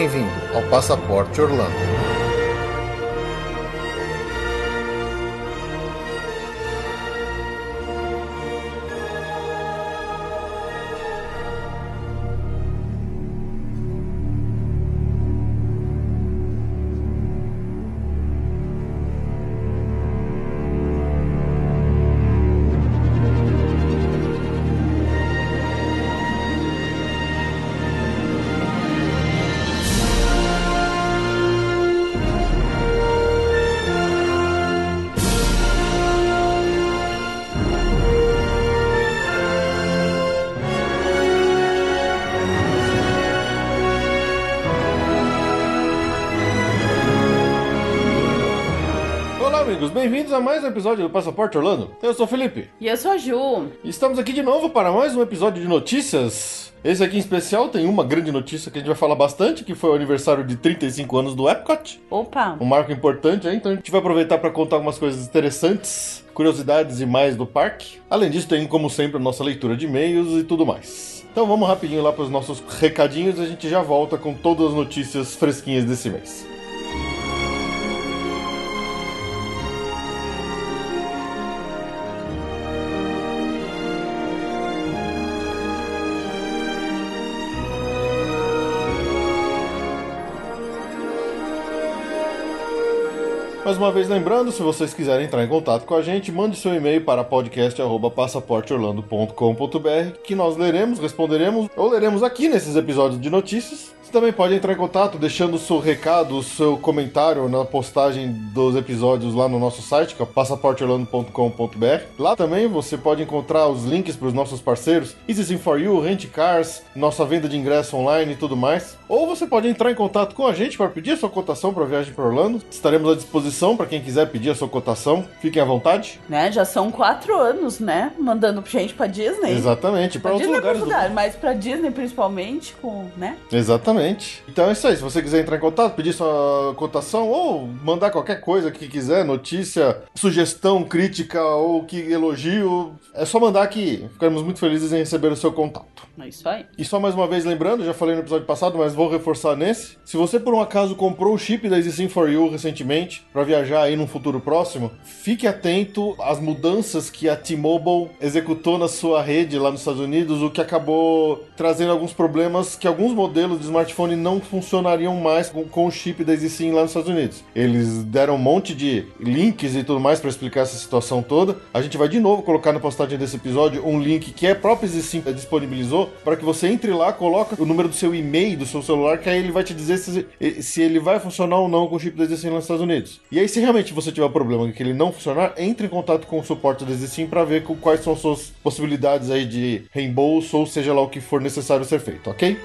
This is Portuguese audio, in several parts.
Bem-vindo ao Passaporte Orlando. Bem-vindos a mais um episódio do Passaporte Orlando. Eu sou o Felipe. E eu sou a Ju. E Estamos aqui de novo para mais um episódio de notícias. Esse aqui em especial tem uma grande notícia que a gente vai falar bastante, que foi o aniversário de 35 anos do Epcot. Opa! Um marco importante, aí, então a gente vai aproveitar para contar algumas coisas interessantes, curiosidades e mais do parque. Além disso, tem como sempre a nossa leitura de e-mails e tudo mais. Então vamos rapidinho lá para os nossos recadinhos e a gente já volta com todas as notícias fresquinhas desse mês. Mais uma vez lembrando, se vocês quiserem entrar em contato com a gente, mande seu e-mail para podcast@passaporteorlando.com.br que nós leremos, responderemos ou leremos aqui nesses episódios de notícias. Você também pode entrar em contato deixando o seu recado, o seu comentário na postagem dos episódios lá no nosso site, que é passaporteorlando.com.br. Lá também você pode encontrar os links para os nossos parceiros, Easy for You, Rent Cars, nossa venda de ingresso online e tudo mais. Ou você pode entrar em contato com a gente para pedir a sua cotação para a viagem para Orlando. Estaremos à disposição para quem quiser pedir a sua cotação. Fiquem à vontade. Né? Já são quatro anos, né? Mandando gente pra Disney. Exatamente, para outros Disney é lugares outro do lugar, mas pra Disney principalmente, com, né? Exatamente. Então é isso aí. Se você quiser entrar em contato, pedir sua cotação ou mandar qualquer coisa que quiser, notícia, sugestão, crítica ou que elogio, é só mandar aqui. Ficaremos muito felizes em receber o seu contato. É isso aí. E só mais uma vez lembrando, já falei no episódio passado, mas vou reforçar nesse. Se você por um acaso comprou o chip da Easy Sim for You recentemente para viajar aí num futuro próximo, fique atento às mudanças que a T-Mobile executou na sua rede lá nos Estados Unidos, o que acabou trazendo alguns problemas que alguns modelos de smartphone não funcionariam mais com, com o chip da Sim lá nos Estados Unidos. Eles deram um monte de links e tudo mais para explicar essa situação toda. A gente vai de novo colocar na postagem desse episódio um link que a própria Easy Sim disponibilizou para que você entre lá, coloca o número do seu e-mail do seu celular, que aí ele vai te dizer se, se ele vai funcionar ou não com o chip da Sim lá nos Estados Unidos. E aí, se realmente você tiver problema que ele não funcionar, entre em contato com o suporte da Sim para ver quais são as suas possibilidades aí de reembolso ou seja lá o que for necessário ser feito, ok?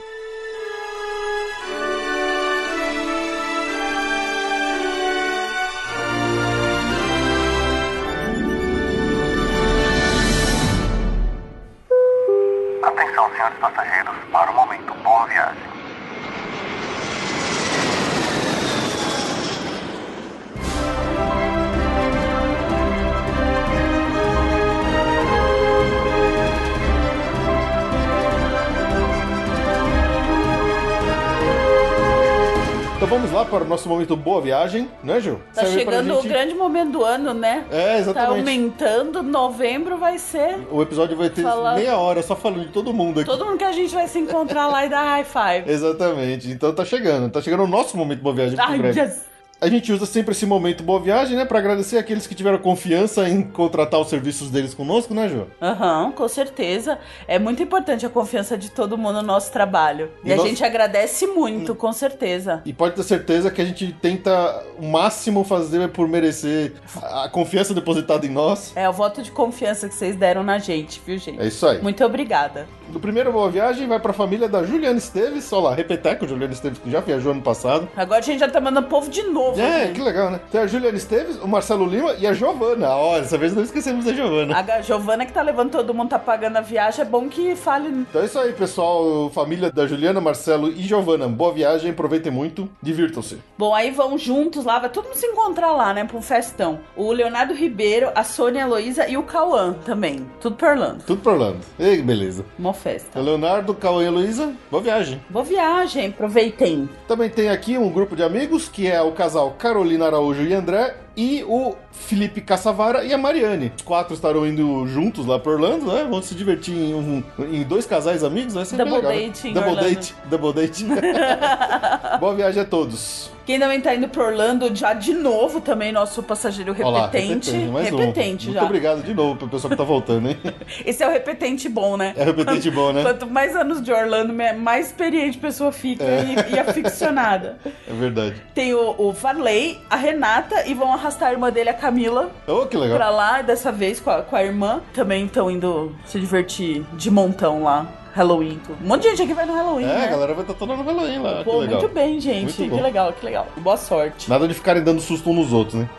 Para o nosso momento boa viagem, né, Gil? Tá Serve chegando o gente- grande momento do ano, né? É, Tá exatamente. aumentando, novembro vai ser. O episódio vai ter meia hora só falando de todo mundo aqui. Todo mundo que a gente vai se encontrar lá e dar high five. Exatamente. Então tá chegando. Tá chegando o nosso momento boa viagem Ai, breve. yes. A gente usa sempre esse momento boa viagem, né, Pra agradecer aqueles que tiveram confiança em contratar os serviços deles conosco, né, Ju? Aham, com certeza. É muito importante a confiança de todo mundo no nosso trabalho. E, E a nós- gente agradece muito, com certeza. E pode ter certeza que a gente tenta o máximo fazer por merecer a confiança depositada em nós. É o voto de confiança que vocês deram na gente, viu, gente? É isso aí. Muito obrigada. Do primeiro boa viagem vai pra família da Juliana Esteves, olha lá, Repeteco, Juliana Esteves que já viajou ano passado. Agora a gente já tá mandando povo de novo É, aqui. que legal, né? Tem a Juliana Esteves, o Marcelo Lima e a Giovana. Olha, dessa vez não esquecemos da Giovana. A Giovana que tá levando todo mundo, tá pagando a viagem, é bom que fale. Então é isso aí, pessoal. Família da Juliana, Marcelo e Giovana. Boa viagem, aproveitem muito, divirtam-se. Bom, aí vão juntos lá, vai todo mundo se encontrar lá, né, pra um festão. O Leonardo Ribeiro, a Sônia Heloísa e o Cauã também. Tudo pra Orlando. Tudo pra Orlando. Ei, beleza. Uma festa. Então, Leonardo, Cauã e Heloísa, boa viagem. Boa viagem, aproveitem. Também tem aqui um grupo de amigos, que é o casal Carolina Araújo e André, e o Felipe Caçavara e a Mariane. Os quatro estarão indo juntos lá para Orlando, né? Vão se divertir em, um- em dois casais amigos, vai ser Double legal. né? date em Double Orlando. date, double date. Boa viagem a todos. Quem também tá indo pra Orlando já de novo também, nosso passageiro Olá, repetente. mais um. repetente Muito já. obrigado de novo pro pessoal que tá voltando, hein? Esse é o repetente bom, né? É repetente bom, né? Quanto mais anos de Orlando, mais experiente a pessoa fica É. e, e aficionada. É verdade. Tem o, o Varley, a Renata e vão arrastar a irmã dele, a Camila, Oh, que legal. pra lá. Dessa vez com a, com a irmã. Também estão indo se divertir de montão lá. Halloween. Um monte de gente aqui vai no Halloween, É, né? a galera vai estar toda no Halloween lá. Pô, muito bem, gente. Muito que legal, que legal. Boa sorte. Nada de ficarem dando susto uns nos outros, né?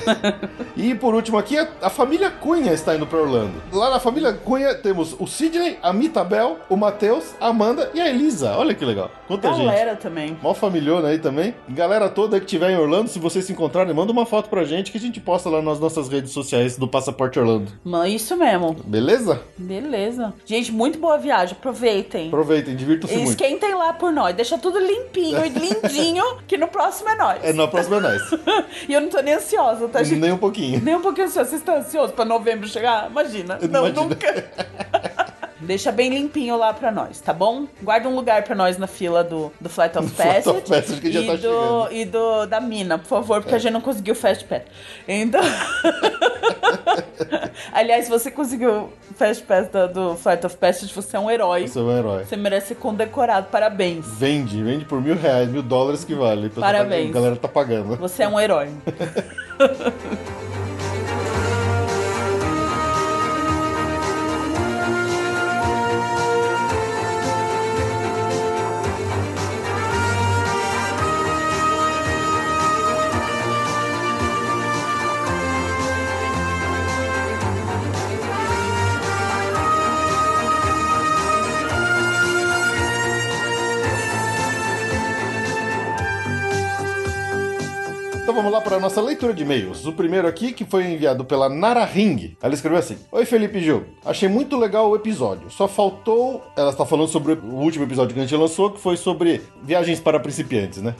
e por último aqui, a, família Cunha está indo para Orlando. Lá na família Cunha temos o Sidney, a Mitabel, o Matheus, a Amanda e a Elisa. Olha que legal. Quanta gente. Galera também. Mó familhona aí também. Galera toda que estiver em Orlando, se vocês se encontrarem, manda uma foto pra gente que a gente posta lá nas nossas redes sociais do Passaporte Orlando. Mano, isso mesmo. Beleza? Beleza. Gente, muito boa viagem. Aproveitem. Aproveitem, divirtam-se muito. Esquentem lá por nós. Deixa tudo limpinho e lindinho, que no próximo é nós. É, na próxima é nós. E eu não tô nem ansiosa, tá, gente? Nem um pouquinho. Nem um pouquinho ansiosa. Vocês estão ansiosos pra novembro chegar? Imagina. Não, Imagina. nunca. Deixa bem limpinho lá pra nós, tá bom? Guarda um lugar pra nós na fila do, do Flight of Flight Passage. of Passage, que já e tá do, chegando. É. E do, da mina, por favor, porque a gente não conseguiu o Fast Pass. Então... Aliás, você conseguiu o Fast Pass do, do Flight of Passage, você é um herói. Você é um herói. Você merece ser condecorado. Parabéns. Vende, vende por mil reais, mil dólares que vale. Parabéns. Tá, a galera tá pagando. Você é um herói. para a nossa leitura de e-mails. O primeiro aqui, que foi enviado pela Nara Ring. Ela escreveu assim: Oi, Felipe e Gil. Achei muito legal o episódio. Só faltou. Ela está falando sobre o último episódio que a gente lançou, que foi sobre viagens para principiantes, né?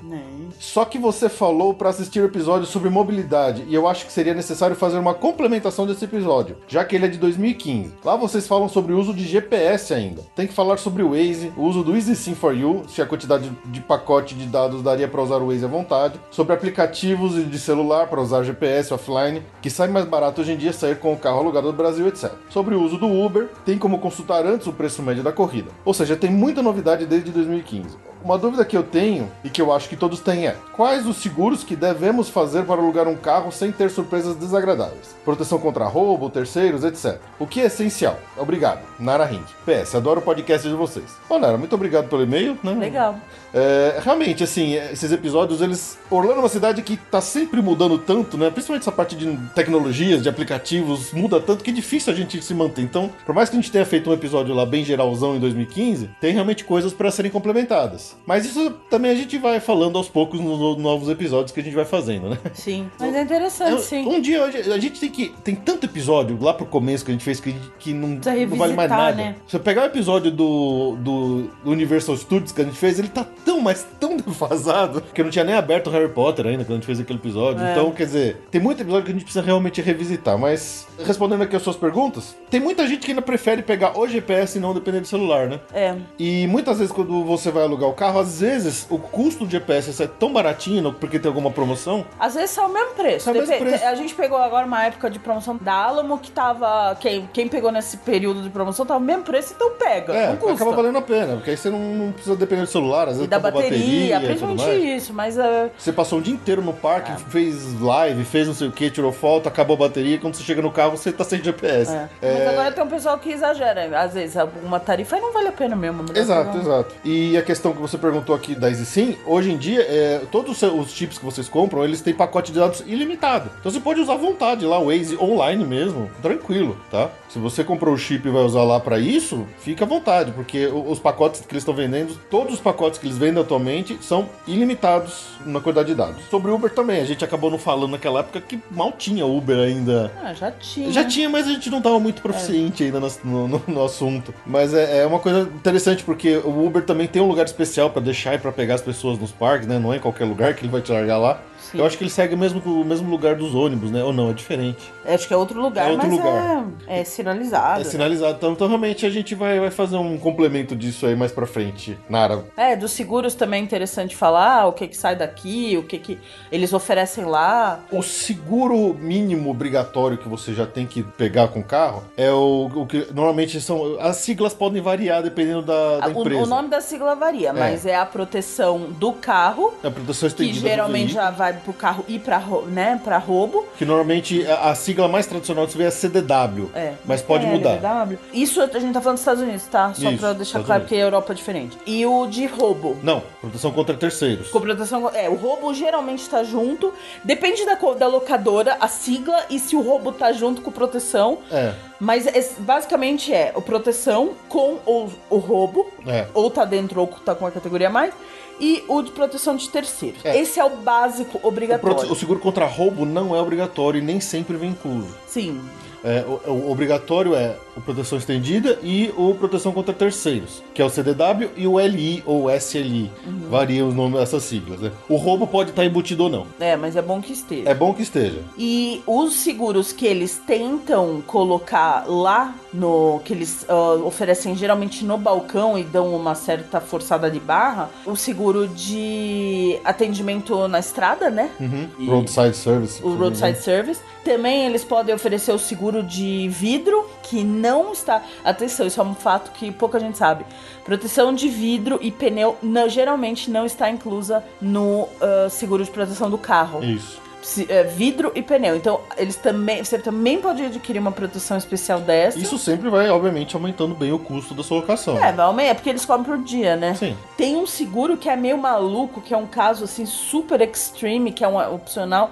Só que você falou para assistir o episódio sobre mobilidade e eu acho que seria necessário fazer uma complementação desse episódio, já que ele é de 2015. Lá vocês falam sobre o uso de GPS ainda. Tem que falar sobre o Waze, o uso do Easy Sim for You, se a quantidade de pacote de dados daria para usar o Waze à vontade, sobre aplicativos de celular para usar GPS offline, que sai mais barato hoje em dia sair com o carro alugado do Brasil, etc. Sobre o uso do Uber, tem como consultar antes o preço médio da corrida. Ou seja, tem muita novidade desde 2015. Uma dúvida que eu tenho e que eu acho que todos têm é: quais os seguros que devemos fazer para alugar um carro sem ter surpresas desagradáveis? Proteção contra roubo, terceiros, etc. O que é essencial? Obrigado. Nara Rink. PS, adoro o podcast de vocês. Ô, Nara, muito obrigado pelo e-mail. Né? Legal. É, realmente, assim, esses episódios, eles. Orlando é uma cidade que tá sempre mudando tanto, né? Principalmente essa parte de tecnologias, de aplicativos, muda tanto que é difícil a gente se manter. Então, por mais que a gente tenha feito um episódio lá bem geralzão em 2015, tem realmente coisas para serem complementadas. Mas isso também a gente vai falando aos poucos nos no- novos episódios que a gente vai fazendo, né? Sim. Mas é interessante, sim. Um dia hoje, a gente tem que. Tem tanto episódio lá pro começo que a gente fez que, que não, não vale mais nada. né? Se eu pegar o episódio do, do, do Universal Studios que a gente fez, ele tá tão, mas tão defasado que eu não tinha nem aberto o Harry Potter ainda quando a gente fez aquele episódio. É. Então, quer dizer, tem muito episódio que a gente precisa realmente revisitar. Mas, respondendo aqui as suas perguntas, tem muita gente que ainda prefere pegar o GPS e não depender do celular, né? É. E muitas vezes quando você vai alugar o carro, às vezes o custo do GPS é tão baratinho porque tem alguma promoção. Às vezes são o mesmo preço. São o mesmo preço. A gente pegou agora uma época de promoção da Alamo que tava. Quem, quem pegou nesse período de promoção tava o mesmo preço, então pega. É, não custa. acaba valendo a pena, porque aí você não, não precisa depender do celular, às vezes da bateria, tudo principalmente isso, mas uh, Você passou um dia inteiro no parque, É. fez live, fez não sei o que, tirou foto, acabou a bateria, quando você chega no carro, você tá sem GPS. é. É, Mas agora tem um pessoal que exagera. Às vezes, alguma tarifa não vale a pena mesmo. melhor Exato, um- exato. E a questão que você perguntou aqui da EasySim, hoje em dia, é, todos os chips que vocês compram, eles têm pacote de dados ilimitado. Então você pode usar à vontade lá, o Waze online mesmo, tranquilo, tá? Se você comprou o chip e vai usar lá pra isso, fica à vontade, porque o- os pacotes que eles estão vendendo, todos os pacotes que eles vendem atualmente são ilimitados na quantidade de dados. Sobre Uber também, a gente acabou não falando naquela época que mal tinha Uber ainda Ah, já tinha. já tinha, mas a gente não tava muito proficiente ainda no, no- no- assunto. Mas é, é uma coisa interessante, porque o Uber também tem um lugar especial pra deixar e pra pegar as pessoas nos parques, né? Não é em qualquer lugar que ele vai te largar lá. Sim. Eu acho que ele segue o mesmo, o mesmo lugar dos ônibus, né? Ou não, é diferente. Acho que é outro lugar, É outro mas lugar. É, é sinalizado. É sinalizado. Então, então, realmente, a gente vai, vai fazer um complemento disso aí mais pra frente, Nara. É, dos seguros também é interessante falar o que que sai daqui, o que que eles oferecem lá. O seguro mínimo obrigatório que você já tem que pegar com o carro é o, o que normalmente são. As siglas podem variar dependendo da, da O, empresa. o nome da sigla varia, mas é a proteção do carro, É a proteção que estendida do geralmente já vai pro carro ir pra, né, pra roubo. Que normalmente a, a sigla mais tradicional que você vê é CDW. É. Mas pode É, mudar. Isso a gente tá falando dos Estados Unidos, tá? Só Isso, pra deixar Estados claro Unidos. que a Europa é diferente. E o de roubo. Não, proteção contra terceiros. Com proteção. É, o roubo geralmente tá junto. Depende da, da locadora, a sigla, e se o roubo tá junto com proteção. É, Mas es- basicamente é o proteção com o, o roubo, é. ou tá dentro ou tá com a categoria mais, e o de proteção de terceiros. É. Esse é o básico O, obrigatório. prote- o seguro contra roubo não é obrigatório e nem sempre vem incluso. Sim. É, o, o obrigatório é o proteção estendida e o proteção contra terceiros, que é o CDW e o LI ou SLI. Uhum. Variam os nomes dessas siglas. Né? O roubo pode estar embutido ou não. É, mas é bom que esteja. É bom que esteja. E os seguros que eles tentam colocar lá no que eles ah, oferecem geralmente no balcão e dão uma certa forçada de barra, o seguro de atendimento na estrada, né? Uhum. E- Roadside Service. o roadside service. Também eles podem oferecer o seguro de vidro, que não está. Atenção, isso é um fato que pouca gente sabe. Proteção de vidro e pneu não- geralmente não está inclusa no ah, seguro de proteção do carro. Isso. Se- é, vidro e pneu. Então, eles também. Você também pode adquirir uma proteção especial dessa. Isso sempre vai, obviamente, aumentando bem o custo da sua locação. É, vai aumentar, é porque eles cobram por dia, né? Sim. Tem um seguro que é meio maluco, que é um caso assim super extreme, que é um opcional,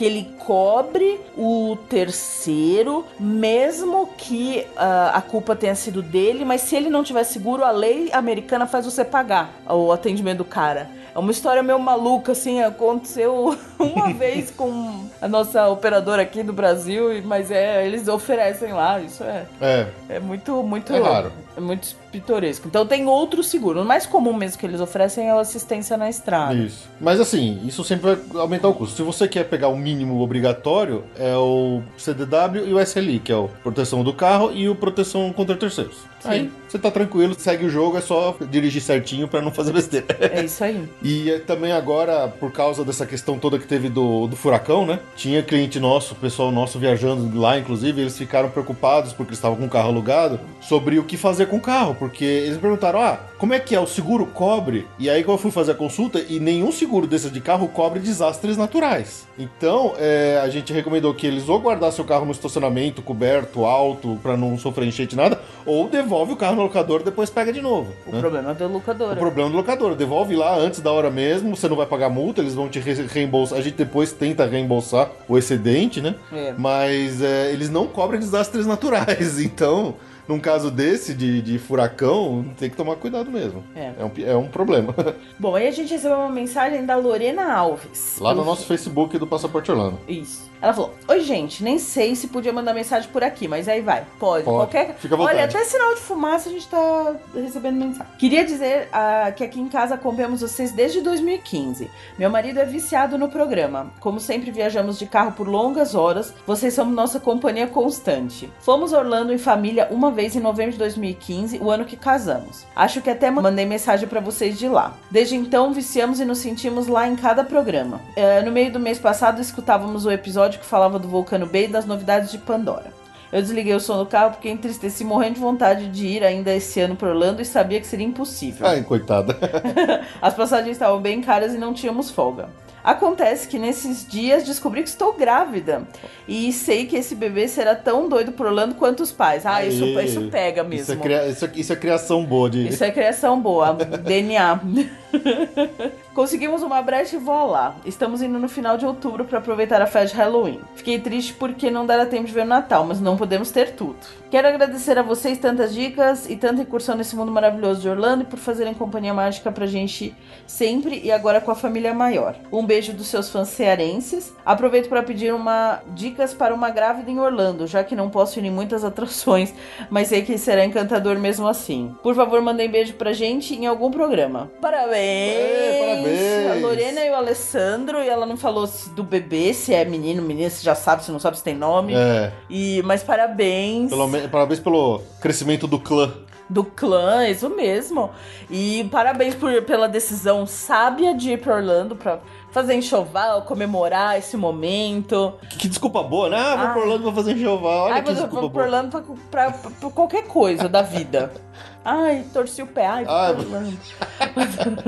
que ele cobre o terceiro, mesmo que ah, a culpa tenha sido dele, mas se ele não tiver seguro, a lei americana faz você pagar o atendimento do cara. É uma história meio maluca, assim, aconteceu uma vez com a nossa operadora aqui do Brasil, mas é, eles oferecem lá, isso é, É, é muito, muito. É raro. É muito pitoresco. Então tem outro seguro. O mais comum mesmo que eles oferecem é a assistência na estrada. Isso. Mas assim, isso sempre vai aumentar o custo. Se você quer pegar o mínimo obrigatório, é o CDW e o SLI, que é o proteção do carro e o proteção contra terceiros. Sim. Aí você tá tranquilo, segue o jogo, é só dirigir certinho pra não fazer besteira. É isso aí. E é também agora, por causa dessa questão toda que teve do, do furacão, né? Tinha cliente nosso, pessoal nosso viajando lá, inclusive, eles ficaram preocupados porque eles estavam com o carro alugado, sobre o que fazer com o carro. Porque eles perguntaram, ah, como é que é? O seguro cobre? E aí quando eu fui fazer a consulta, e nenhum seguro desse de carro cobre desastres naturais. Então, é, a gente recomendou que eles ou guardassem o carro no estacionamento, coberto, alto, pra não sofrer enchente nada, ou devolve o carro no locador depois pega de novo. O né? problema é da O locadora. problema do locador, devolve lá antes da hora mesmo, você não vai pagar multa, eles vão te re- reembolsar. A gente depois tenta reembolsar o excedente, né? É. Mas é, eles não cobrem desastres naturais, então, num caso desse de, de furacão, tem que tomar cuidado mesmo. É. É um, é um problema. Bom, aí a gente recebeu uma mensagem da Lorena Alves. Lá no nosso Facebook do Passaporte Orlando. Isso. Ela falou: Oi, gente, nem sei se podia mandar mensagem por aqui, mas aí vai. Pode. Pode. Qualquer. Fica à vontade. Olha, até sinal de fumaça a gente tá recebendo mensagem. Queria dizer ah, que aqui em casa acompanhamos vocês desde 2015. Meu marido é viciado no programa. Como sempre viajamos de carro por longas horas, vocês são nossa companhia constante. Fomos Orlando em família uma vez em novembro de 2015, o ano que casamos. Acho que até mandei mensagem pra vocês de lá. Desde então, viciamos e nos sentimos lá em cada programa. Eh, no meio do mês passado, escutávamos o episódio que falava do Vulcano Bay e das novidades de Pandora. Eu desliguei o som do carro porque entristeci morrendo de vontade de ir ainda esse ano para Orlando e sabia que seria impossível. Ai, coitada. As passagens estavam bem caras e não tínhamos folga. Acontece que nesses dias descobri que estou grávida. E sei que esse bebê será tão doido por Orlando quanto os pais. Ah, isso, Aê. isso pega Isso mesmo. é, cria- isso é- isso é criação boa de. Isso é criação boa, DNA. Conseguimos uma brecha e voilá. Estamos indo no final de outubro para aproveitar a festa de Halloween. Fiquei triste porque não dará tempo de ver o Natal, mas não podemos ter tudo. Quero agradecer a vocês tantas dicas e tanta incursão nesse mundo maravilhoso de Orlando e por fazerem companhia mágica pra gente sempre e agora com a família maior. Um beijo dos seus fãs cearenses. Aproveito para pedir uma dicas para uma grávida em Orlando, já que não posso ir em muitas atrações, mas sei que será encantador mesmo assim. Por favor, mandem beijo pra gente em algum programa. Parabéns! Parabéns! A Lorena e o Alessandro, e ela não falou do bebê, se é menino, menina, se já sabe, se não sabe se tem nome. É, E, mas parabéns pelo parabéns pelo crescimento do clã. do clã, isso mesmo. E parabéns por, pela decisão sábia de ir pra Orlando pra fazer enxoval, comemorar esse momento. Que, que desculpa boa, né? Ah, vou Ah. pro Orlando pra fazer enxoval. Olha Ai, que mas eu desculpa vou pra boa. Orlando pra, pra, pra- pra qualquer coisa da vida. Ai, torci o pé. Ai, vou Ai, pra Orlando.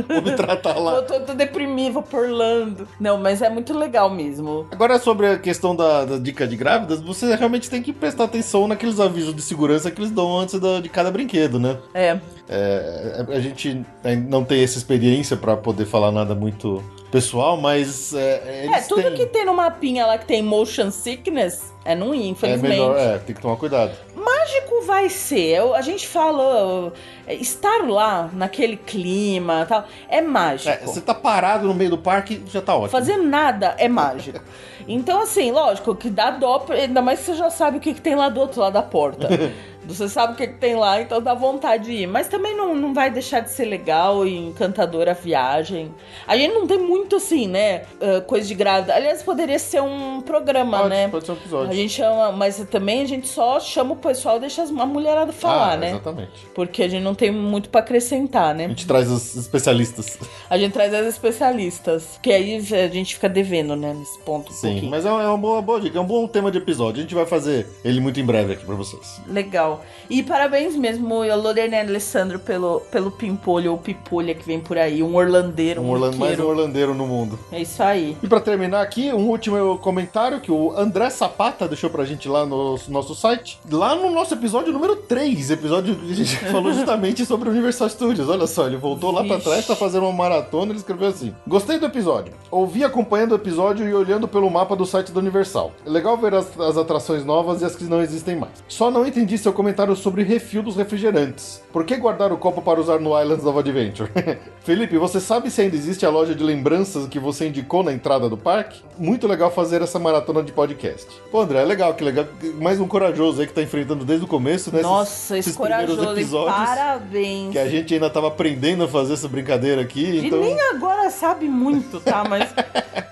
Vou me tratar lá. Eu tô, tô deprimido, vou pra Orlando. Não, mas é muito legal mesmo. Agora, sobre a questão da, da dica de grávidas, você realmente tem que prestar atenção naqueles avisos de segurança que eles dão antes da- de cada brinquedo, né? É, É, a gente não tem essa experiência pra poder falar nada muito pessoal, mas é, é eles tudo têm- que tem no mapinha lá que tem motion sickness é não ir, é infelizmente. melhor, é, tem que tomar cuidado. mágico vai ser. Eu- a gente fala. é, Estar lá, naquele clima tal, é mágico. É, você tá parado no meio do parque, já tá ótimo. Fazer nada é mágico. Então, assim, lógico que dá dó, ainda mais que você já sabe o que, que tem lá do outro lado da porta. Você sabe o que, que tem lá, então dá vontade de ir. Mas também não, não vai deixar de ser legal e encantadora a viagem. A gente não tem muito assim, né? ah, coisa de grávida. Aliás, poderia ser um programa, pode, né? pode ser um episódio. A gente chama, mas também a gente só chama o pessoal e deixa as- a mulherada falar, Ah, né? Exatamente. Porque a gente não tem muito pra acrescentar, A né? gente traz os especialistas. A gente traz as especialistas, que aí a gente fica devendo, né, nesse ponto um Sim, pouquinho. mas é uma, é uma boa, boa dica, é um bom tema de episódio. A gente vai fazer ele muito em breve aqui pra vocês. Legal. E parabéns mesmo Lorena e a Alessandro pelo, pelo pimpolho ou pipolha que vem por aí. Um orlandeiro, um, Um Orlan- mais um orlandeiro no mundo. É isso aí. E pra terminar aqui, um último comentário que o André Sapata deixou pra gente lá no nosso site. Lá no nosso episódio número 3, episódio que a gente falou justamente sobre o Universal Studios. Olha só, ele voltou lá pra Vixe. trás, tá fazendo uma maratona, ele escreveu assim: Gostei do episódio. Ouvi acompanhando o episódio e olhando pelo mapa do site da Universal. É legal ver as, as atrações novas e as que não existem mais. Só não entendi seu comentário sobre refil dos refrigerantes. Por que guardar o copo para usar no Islands of Adventure? Felipe, você sabe se ainda existe a loja de lembranças que você indicou na entrada do parque? Muito legal fazer essa maratona de podcast. Pô, André, é legal, que legal. Mais um corajoso aí que tá enfrentando desde o começo, né? esses- Nossa, esse esses primeiros corajoso. episódios. Parabéns. Que a gente ainda tava aprendendo a fazer essa brincadeira aqui, E então nem agora sabe muito, tá? Mas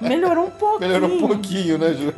melhorou um pouquinho. melhorou um pouquinho, né, Ju?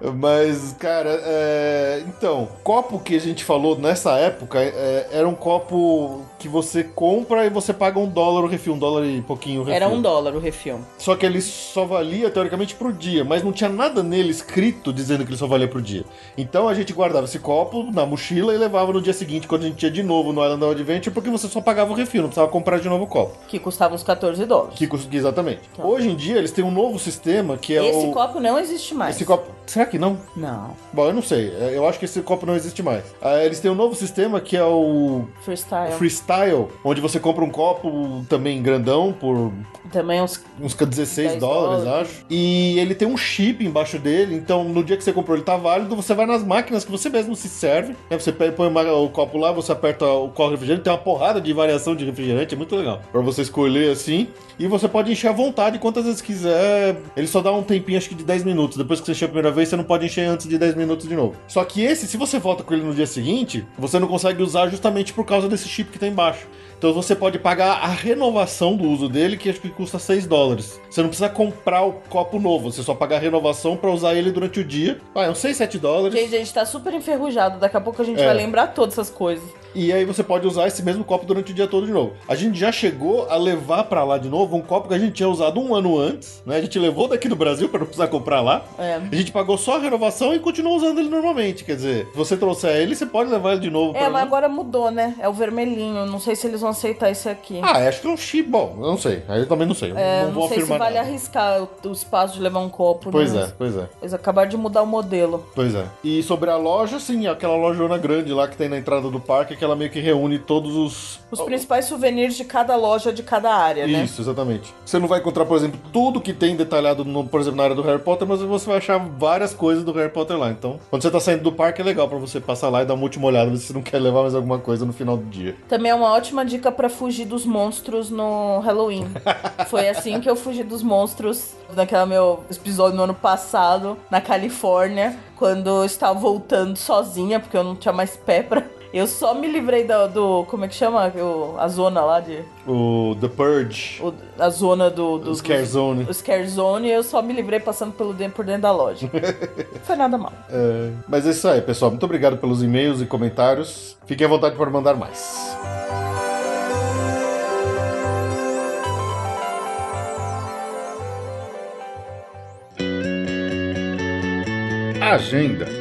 Mas, cara, é... então, copo que a gente falou nessa época é, era um copo que você compra e você paga um dólar o refil, um dólar e pouquinho o refil. Era um dólar o refil. Só que ele só valia, teoricamente, pro dia, mas não tinha nada nele escrito dizendo que ele só valia pro dia. Então a gente guardava esse copo na mochila e levava no dia seguinte, quando a gente ia de novo no Island of Adventure, porque você só pagava o refil, não precisava comprar de novo o copo. Que custava uns 14 dólares. Que custa exatamente. Hoje em dia eles têm um novo sistema que é Esse o. copo não existe mais. Esse copo. Será que não? Não. Bom, eu não sei. Eu acho que esse copo não existe mais. Ah, Eles têm um novo sistema que é o Freestyle. Freestyle, onde você compra um copo também grandão por Também uns. uns 16 10 dólares, dólares. acho. E ele tem um chip embaixo dele, então no dia que você comprou ele tá válido, você vai nas máquinas que você mesmo se serve, né? Você põe uma- o copo lá, você aperta o copo refrigerante, tem uma porrada de variação de refrigerante, é muito legal. Pra você escolher assim, e você pode encher à vontade quantas vezes quiser. Ele só dá um tempinho, acho que de 10 minutos. Depois que você encher a primeira vez, você não pode encher antes de 10 minutos de novo. Só que esse, se você volta com ele no dia seguinte, você não consegue usar justamente por causa desse chip que tem embaixo. Então você pode pagar a renovação do uso dele, que acho que custa 6 dólares. Você não precisa comprar o copo novo, você só paga a renovação pra usar ele durante o dia. Ah, é uns 6, 7 dólares. Gente, a gente tá super enferrujado. Daqui a pouco a gente É. vai lembrar todas essas coisas. E aí você pode usar esse mesmo copo durante o dia todo de novo. A gente já chegou a levar pra lá de novo um copo que a gente tinha usado um ano antes, né? A gente levou daqui do Brasil pra não precisar comprar lá. É. A gente pagou só a renovação e continuou usando ele normalmente. Quer dizer, se você trouxer ele, você pode levar ele de novo É, mas lá. agora mudou, né? É o vermelhinho. Não sei se eles vão aceitar esse aqui. Ah, acho que é um chip. Bom, eu não sei. Aí eu também não sei. É, não não, vou sei se vale nada. arriscar o, o espaço de levar um copo. Pois né? é, pois é. Eles acabaram de mudar o modelo. Pois é. E sobre a loja, sim, aquela lojona grande lá que tem na entrada do parque, que ela meio que reúne todos os. Os principais souvenirs de cada loja de cada área, né? Isso, exatamente. Você não vai encontrar, por exemplo, tudo que tem detalhado, no, por exemplo, na área do Harry Potter, mas você vai achar várias coisas do Harry Potter lá. Então, quando você tá saindo do parque, é legal pra você passar lá e dar uma última olhada, ver se você não quer levar mais alguma coisa no final do dia. Também é uma ótima dica pra fugir dos monstros no Halloween. Foi assim que eu fugi dos monstros naquele meu episódio no ano passado, na Califórnia, quando eu estava voltando sozinha, porque eu não tinha mais pé pra. Eu só me livrei do. do- como é que chama? O- a zona lá de. O The Purge, o- a zona do. do o Scare Zone. O Scare Zone e eu só me livrei passando pelo dentro, por dentro da loja. Não foi nada mal. É, mas é isso aí, pessoal. Muito obrigado pelos e-mails e comentários. Fiquem à vontade para mandar mais. Agenda.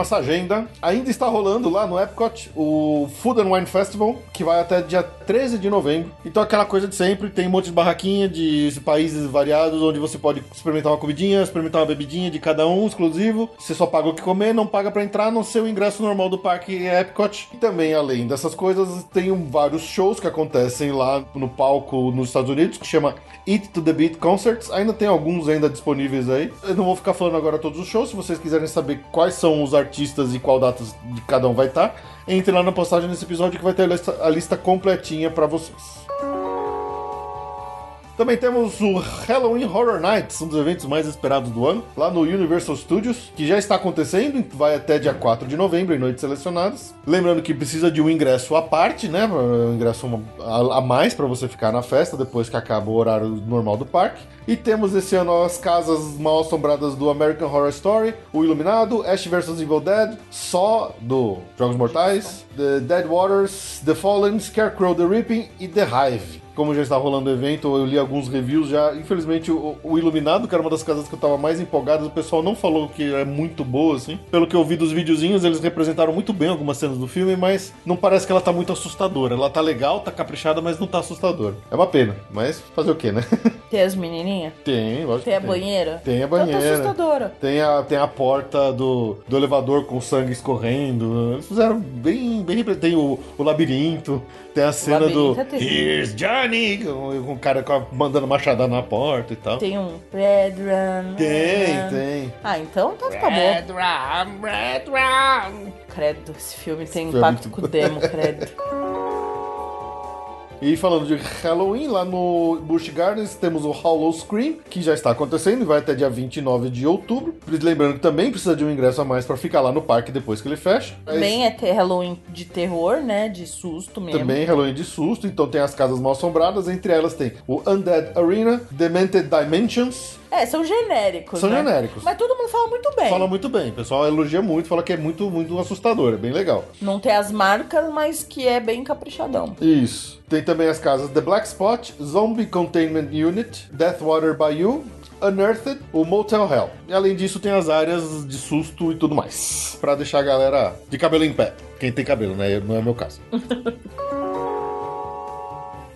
Nossa agenda. Ainda está rolando lá no Epcot o Food and Wine Festival, que vai até dia 13 de novembro. Então aquela coisa de sempre, tem um monte de barraquinha de países variados, onde você pode experimentar uma comidinha, experimentar uma bebidinha de cada um, exclusivo. Você só paga o que comer, não paga para entrar no seu ingresso normal do parque Epcot. E também, além dessas coisas, tem vários shows que acontecem lá no palco nos Estados Unidos, que chama Eat to the Beat Concerts. Ainda tem alguns ainda disponíveis aí. Eu não vou ficar falando agora todos os shows. Se vocês quiserem saber quais são os artistas e qual datas de cada um vai estar, entre lá na postagem desse episódio que vai ter a lista, a lista completinha para vocês. Também temos o Halloween Horror Nights, um dos eventos mais esperados do ano, lá no Universal Studios, que já está acontecendo, vai até dia 4 de novembro, em noites selecionadas. Lembrando que precisa de um ingresso à parte, né? Um ingresso a mais para você ficar na festa depois que acaba o horário normal do parque. E temos esse ano as casas mal assombradas do American Horror Story, o Iluminado, Ash vs Evil Dead, Só do Jogos Mortais, The Dead Waters, The Fallen, Scarecrow The Reaping e The Hive. Como já está rolando o evento, eu li alguns reviews já. Infelizmente, o, o Iluminado, que era uma das casas que eu estava mais empolgado, o pessoal não falou que é muito boa, assim. Pelo que eu vi dos videozinhos, eles representaram muito bem algumas cenas do filme, mas não parece que ela tá muito assustadora. Ela tá legal, tá caprichada, mas não tá assustadora. É uma pena, mas fazer o quê, né? Tem as menininhas? tem, lógico Tem a que banheira? Tem a Então tá banheira. assustadora. Tem a, tem a porta do, do elevador com sangue escorrendo. Eles fizeram bem. bem tem o, o labirinto. Tem a cena do. é. Here's Johnny! Com, o cara mandando machadada na porta e tal. Tem um Red Run. Tem, tem. Ah, então tá, tá bom. Credo, esse filme tem Esse filme é impacto com o demo, credo. E falando de Halloween, lá no Busch Gardens temos o Hollow Scream, que já está acontecendo e vai até dia 29 de outubro. Lembrando que também precisa de um ingresso a mais para ficar lá no parque depois que ele fecha. Também é Halloween de terror, né? De susto mesmo. Também Halloween de susto, então tem as casas mal assombradas, entre elas tem o Undead Arena, Demented Dimensions. É, são genéricos. São né? genéricos. Mas todo mundo fala muito bem. Fala muito bem, o pessoal elogia muito, fala que é muito, muito assustador, é bem legal. Não tem as marcas, mas que é bem caprichadão. Isso. Tem também as casas The Black Spot, Zombie Containment Unit, Deathwater Bayou, Unearthed, o Motel Hell. E além disso tem as áreas de susto e tudo mais. Pra deixar a galera de cabelo em pé. Quem tem cabelo, né? Não é o meu caso.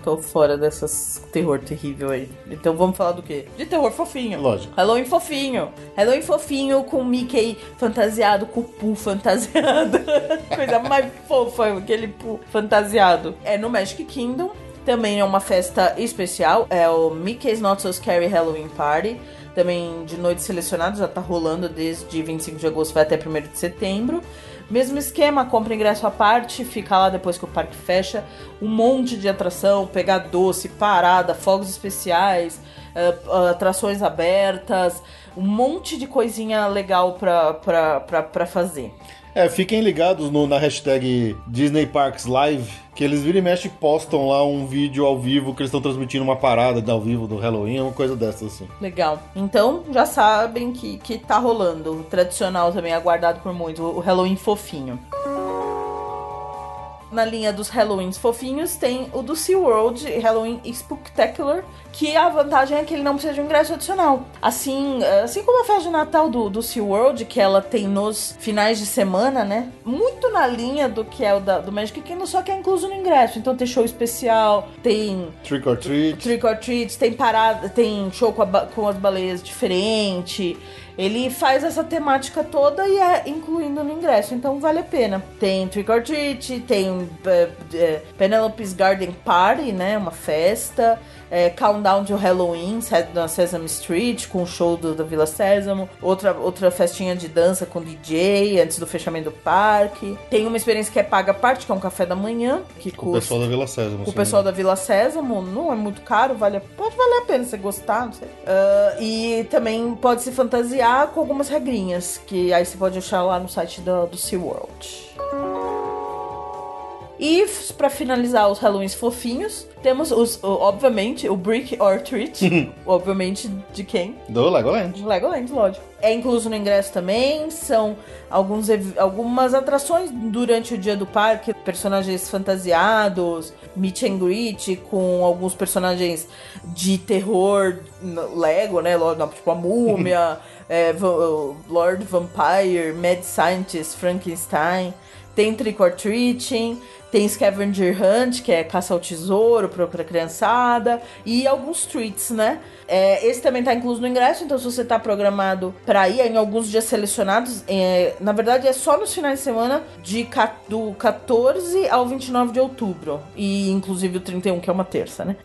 Tô fora dessas terror terrível aí. Então vamos falar do quê? De terror fofinho. Lógico. Halloween fofinho. Halloween fofinho com Mickey fantasiado, com o Pooh fantasiado. Coisa mais fofa, aquele Pooh fantasiado. É no Magic Kingdom. Também é uma festa especial. É o Mickey's Not So Scary Halloween Party. Também de noites selecionadas, já tá rolando desde 25 de agosto vai até 1 de setembro. Mesmo esquema, compra ingresso à parte, fica lá depois que o parque fecha. Um monte de atração, pegar doce, parada, fogos especiais, eh, atrações abertas, um monte de coisinha legal pra, pra, pra, pra fazer. É, fiquem ligados no- na hashtag Disney Parks Live, que eles viram e mexe postam lá um vídeo ao vivo que eles estão transmitindo uma parada ao vivo do Halloween, uma coisa dessas assim. Legal. Então já sabem que, que tá rolando. O tradicional também, aguardado por muitos, o Halloween fofinho. Na linha dos Halloweens fofinhos, tem o do SeaWorld, Halloween Spooktacular, que a vantagem é que ele não precisa de um ingresso adicional. Assim, assim como a festa de Natal do, do SeaWorld, que ela tem nos finais de semana, né? Muito na linha do que é o da, do Magic Kingdom, só que é incluso no ingresso. Então tem show especial, tem Trick or Treat. trick or treats, tem parada, tem show com, a com as baleias diferente. Ele faz essa temática toda e é incluindo no ingresso, então vale a pena. Tem Trick or Treat, tem eh, eh, Penelope's Garden Party, né? Uma festa. É, Countdown to Halloween na Sesame Street, com o show do, da Vila Sésamo. Outra, outra festinha de dança com DJ antes do fechamento do parque. Tem uma experiência que é paga à parte, que é um café da manhã. Que Com o custa pessoal da Vila Sésamo. o pessoal da Vila Sésamo, não é muito caro, vale, pode valer a pena você gostar, não sei. Ah, e também pode se fantasiar com algumas regrinhas, que aí você pode achar lá no site do, do SeaWorld. E pra finalizar os Halloweens fofinhos, temos os, obviamente, o Brick or Treat. obviamente, de quem? Do Legoland. Legoland, lógico. É incluso no ingresso também, são alguns, algumas atrações durante o dia do parque, personagens fantasiados, meet and greet com alguns personagens de terror Lego, né? Tipo a Múmia, é, Va- o Lord Vampire, Mad Scientist, Frankenstein. Tem Trick or Treating, tem Scavenger Hunt, que é caça ao tesouro pra criançada, e alguns treats, né? É, esse também tá incluso no ingresso, então se você tá programado pra ir em alguns dias selecionados, é, na verdade é só nos finais de semana de, do 14 ao 29 de outubro, e inclusive o 31, que é uma terça, né?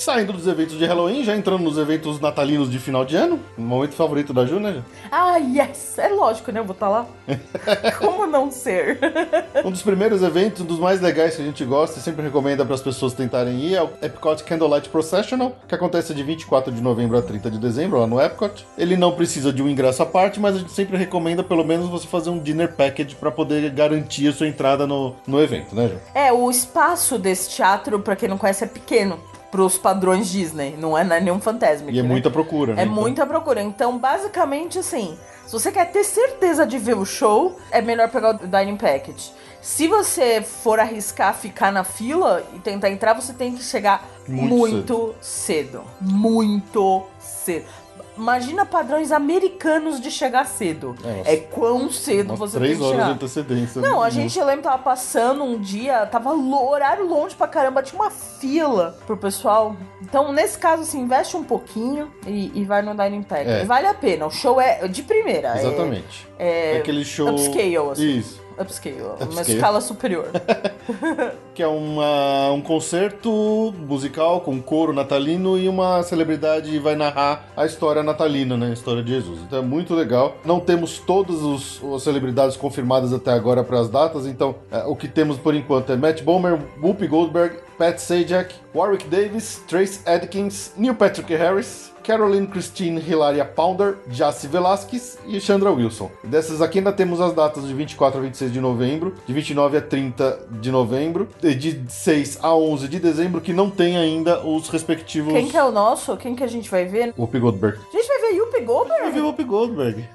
Saindo dos eventos de Halloween, já entrando nos eventos natalinos de final de ano. Momento favorito da Ju, né? Ju? Ah, yes! É lógico, né? Eu vou estar lá. Como não ser? Um dos primeiros eventos, um dos mais legais que a gente gosta e sempre recomenda para as pessoas tentarem ir é o Epcot Candlelight Processional, que acontece de 24 de novembro a 30 de dezembro lá no Epcot. Ele não precisa de um ingresso à parte, mas a gente sempre recomenda pelo menos você fazer um dinner package para poder garantir a sua entrada no, no evento, né, Ju? É, o espaço desse teatro, pra quem não conhece, é pequeno. Pros padrões Disney. Não é, não é nenhum Fantasmic, E é né? muita procura, né? É Então- muita procura. Então, basicamente, assim, se você quer ter certeza de ver o show, é melhor pegar o Dining Package. Se você for arriscar ficar na fila e tentar entrar, você tem que chegar Muito muito, cedo. Muito cedo. Imagina padrões americanos de chegar cedo. Nossa. É quão cedo você tem três que horas de chegar. antecedência. Não, a gente, eu lembro, tava passando um dia, tava horário longe pra caramba, tinha uma fila pro pessoal. Então, nesse caso, assim, investe um pouquinho e, e vai no Dining Pack. É. Vale a pena, o show é de primeira. é- Exatamente. É, É aquele show. upscale, assim. Isso. Upscale, uma Upscale. escala superior. Que é uma, um concerto musical com coro natalino e uma celebridade vai narrar a história natalina, né? A história de Jesus. Então é muito legal. Não temos todas os- as celebridades confirmadas até agora para as datas, então é, o que temos por enquanto é Matt Bomer, Whoopi Goldberg, Pat Sajak, Warwick Davis, Trace Adkins, Neil Patrick Harris, Caroline Christine Hilaria Pounder, Jaci Velasquez e Chandra Wilson. Dessas aqui ainda temos as datas de 24 a 26 de novembro, de 29 a 30 de novembro, e de 6 a 11 de dezembro, que não tem ainda os respectivos... Quem que é o nosso? Quem que a gente vai ver? Whoopi Goldberg. A gente vai ver Vai Goldberg? ver Whoopi Goldberg.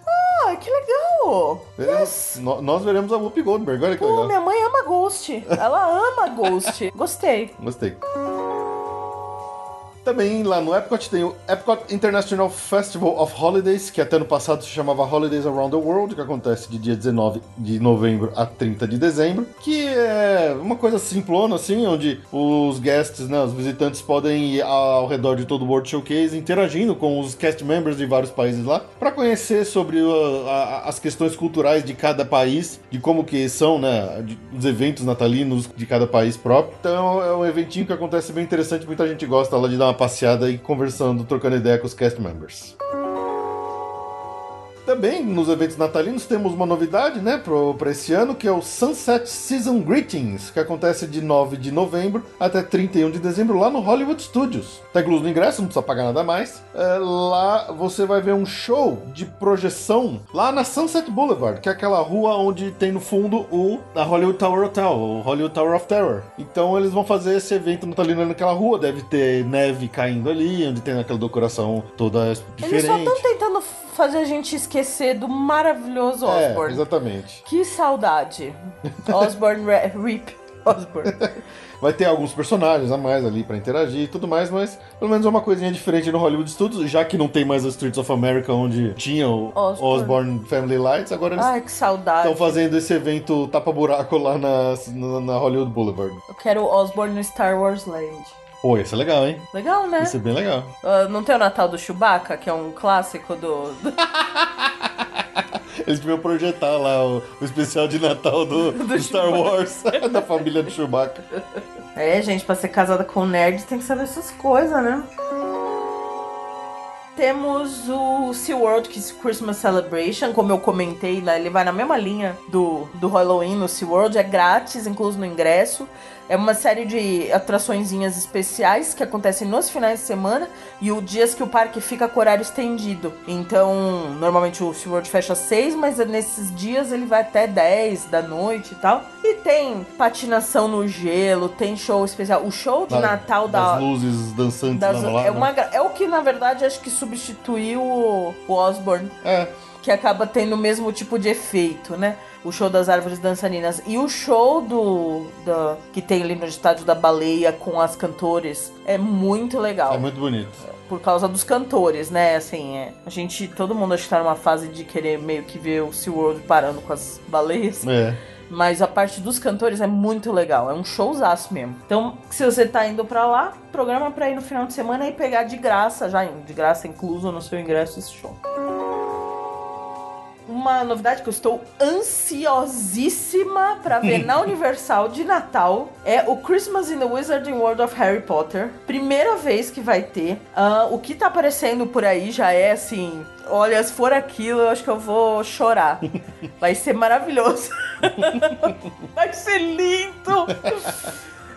Ah, que legal! Veremos- nó- Nós veremos a Whoopi Goldberg, olha que Pô, legal. minha mãe ama Ghost. Ela ama Ghost. Gostei. Gostei. Também lá no Epcot tem o Epcot International Festival of Holidays, que até no passado se chamava Holidays Around the World, que acontece de dia 19 de novembro a 30 de dezembro, que é uma coisa simplona assim, onde os guests, né, os visitantes podem ir ao redor de todo o World Showcase interagindo com os cast members de vários países lá, para conhecer sobre uh, a- as questões culturais de cada país, de como que são, né, de- os eventos natalinos de cada país próprio. Então é um eventinho que acontece bem interessante, muita gente gosta lá de dar uma passeada e conversando, trocando ideia com os cast members. Também nos eventos natalinos temos uma novidade, né, para esse ano, que é o Sunset Season Greetings, que acontece de 9 de novembro até 31 de dezembro lá no Hollywood Studios. Tá incluso no ingresso, não precisa pagar nada mais. É, lá você vai ver um show de projeção lá na Sunset Boulevard, que é aquela rua onde tem no fundo o a Hollywood Tower Hotel, o Hollywood Tower of Terror. Então eles vão fazer esse evento natalino naquela rua, deve ter neve caindo ali, onde tem aquela decoração toda diferente. Eles só estão tentando fazer a gente esquecer do maravilhoso É, Osborne. exatamente. que saudade. Osborne Rip. Osborne. Vai ter alguns personagens a mais ali pra interagir e tudo mais, mas pelo menos é uma coisinha diferente no Hollywood Studios, já que não tem mais a Streets of America onde tinha o Osborne. Osborne Family Lights, agora eles Ai, que saudade. estão fazendo esse evento tapa-buraco lá na, na, na Hollywood Boulevard. Eu quero o Osborne no Star Wars Land. Pô, ia ser legal, hein? Legal, né? Ia ser bem legal. Ah, não tem o Natal do Chewbacca, que é um clássico do. do- Eles deviam projetar lá o, o especial de Natal do, do Star Wars, da família do Chewbacca. É, gente, pra ser casada com um nerd tem que saber essas coisas, né? Temos o SeaWorld Christmas Celebration, como eu comentei, né, ele vai na mesma linha do, do Halloween no SeaWorld, é grátis, incluso no ingresso. É uma série de atraçõezinhas especiais que acontecem nos finais de semana e o dias que o parque fica com horário estendido. Então, normalmente o SeaWorld fecha às 6, mas nesses dias ele vai até 10 da noite e tal. E tem patinação no gelo, tem show especial. O show de Da- Natal da, Das luzes dançantes das- lá é, uma, né? é o que, na verdade, acho que substituiu o, o Osborne, É, que acaba tendo o mesmo tipo de efeito, né? O show das árvores dançarinas. E o show do, da- que tem ali no estádio da baleia com as cantores é muito legal. é muito bonito. Por causa dos cantores, né? Assim, é, a gente, todo mundo acho que tá numa fase de querer meio que ver o SeaWorld parando com as baleias. É. Mas a parte dos cantores é muito legal, é um showzaço mesmo. Então, se você tá indo pra lá, programa pra ir no final de semana e pegar de graça, já de graça incluso no seu ingresso esse show. Uma novidade que eu estou ansiosíssima pra ver na Universal de Natal é o Christmas in the Wizarding World of Harry Potter. Primeira vez que vai ter. Ah, o que tá aparecendo por aí já é assim. Olha, se for aquilo, eu acho que eu vou chorar. Vai ser maravilhoso. Vai ser lindo.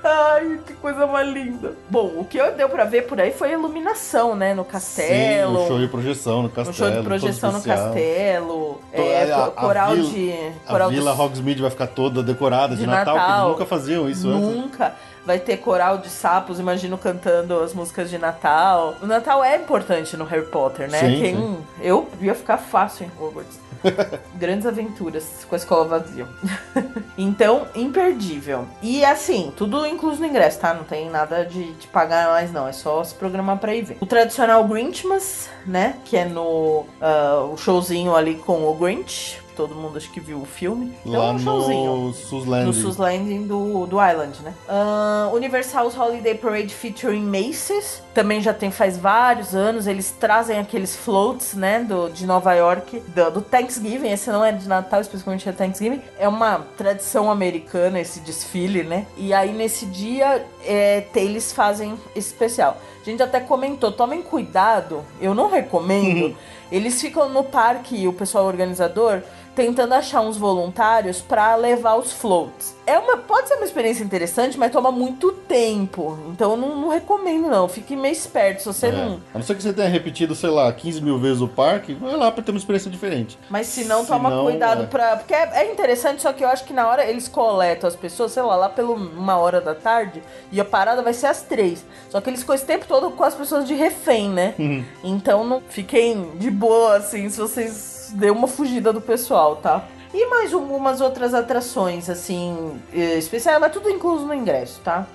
Ai, que coisa mais linda. Bom, o que eu deu pra ver por aí foi a iluminação, né? No castelo. Sim, o show de projeção no Um castelo. show de projeção no castelo. To- É, a- a coral vila- de. A Coral Vila dos- Hogsmeade vai ficar toda decorada de, de Natal, porque Natal. eles nunca faziam isso antes. Nunca. Vai ter coral de sapos, imagino cantando as músicas de Natal. O Natal é importante no Harry Potter, né? Sim, Quem... sim. Eu ia ficar fácil em Hogwarts. Grandes aventuras com a escola vazia. então, imperdível. E assim, tudo incluso no ingresso, tá? Não tem nada de, de pagar mais, não. É só se programar pra ir ver. O tradicional Grinchmas, né? Que é no ah, o showzinho ali com o Grinch. Todo mundo acho que viu o filme. Então, Lá é um showzinho. no Sus Landing. No Sus Landing do, do Island, né? Ahn, Universal's Holiday Parade featuring Macy's. Também já tem faz vários anos. Eles trazem aqueles floats, né? Do, de Nova York. Do, do Thanksgiving. Esse não é de Natal, especificamente é Thanksgiving. É uma tradição americana esse desfile, né? E aí nesse dia é, eles fazem esse especial. A gente até comentou, tomem cuidado. Eu não recomendo. Eles ficam no parque, o pessoal organizador, tentando achar uns voluntários pra levar os floats. É uma, pode ser uma experiência interessante, mas toma muito tempo. Então eu não, não recomendo, não. Fique meio esperto. Se você É. não. A não ser que você tenha repetido, sei lá, 15 mil vezes o parque, vai lá pra ter uma experiência diferente. Mas se não, Se toma não, cuidado é. pra. Porque é, é interessante, só que eu acho que na hora eles coletam as pessoas, sei lá, lá pela uma hora da tarde, e a parada vai ser às três. Só que eles ficam esse tempo todo com as pessoas de refém, né? Uhum. Então não fiquem de boa, assim, se vocês dêem uma fugida do pessoal, tá? E mais algumas outras atrações, assim, eh, especiais, mas tudo incluso no ingresso, tá?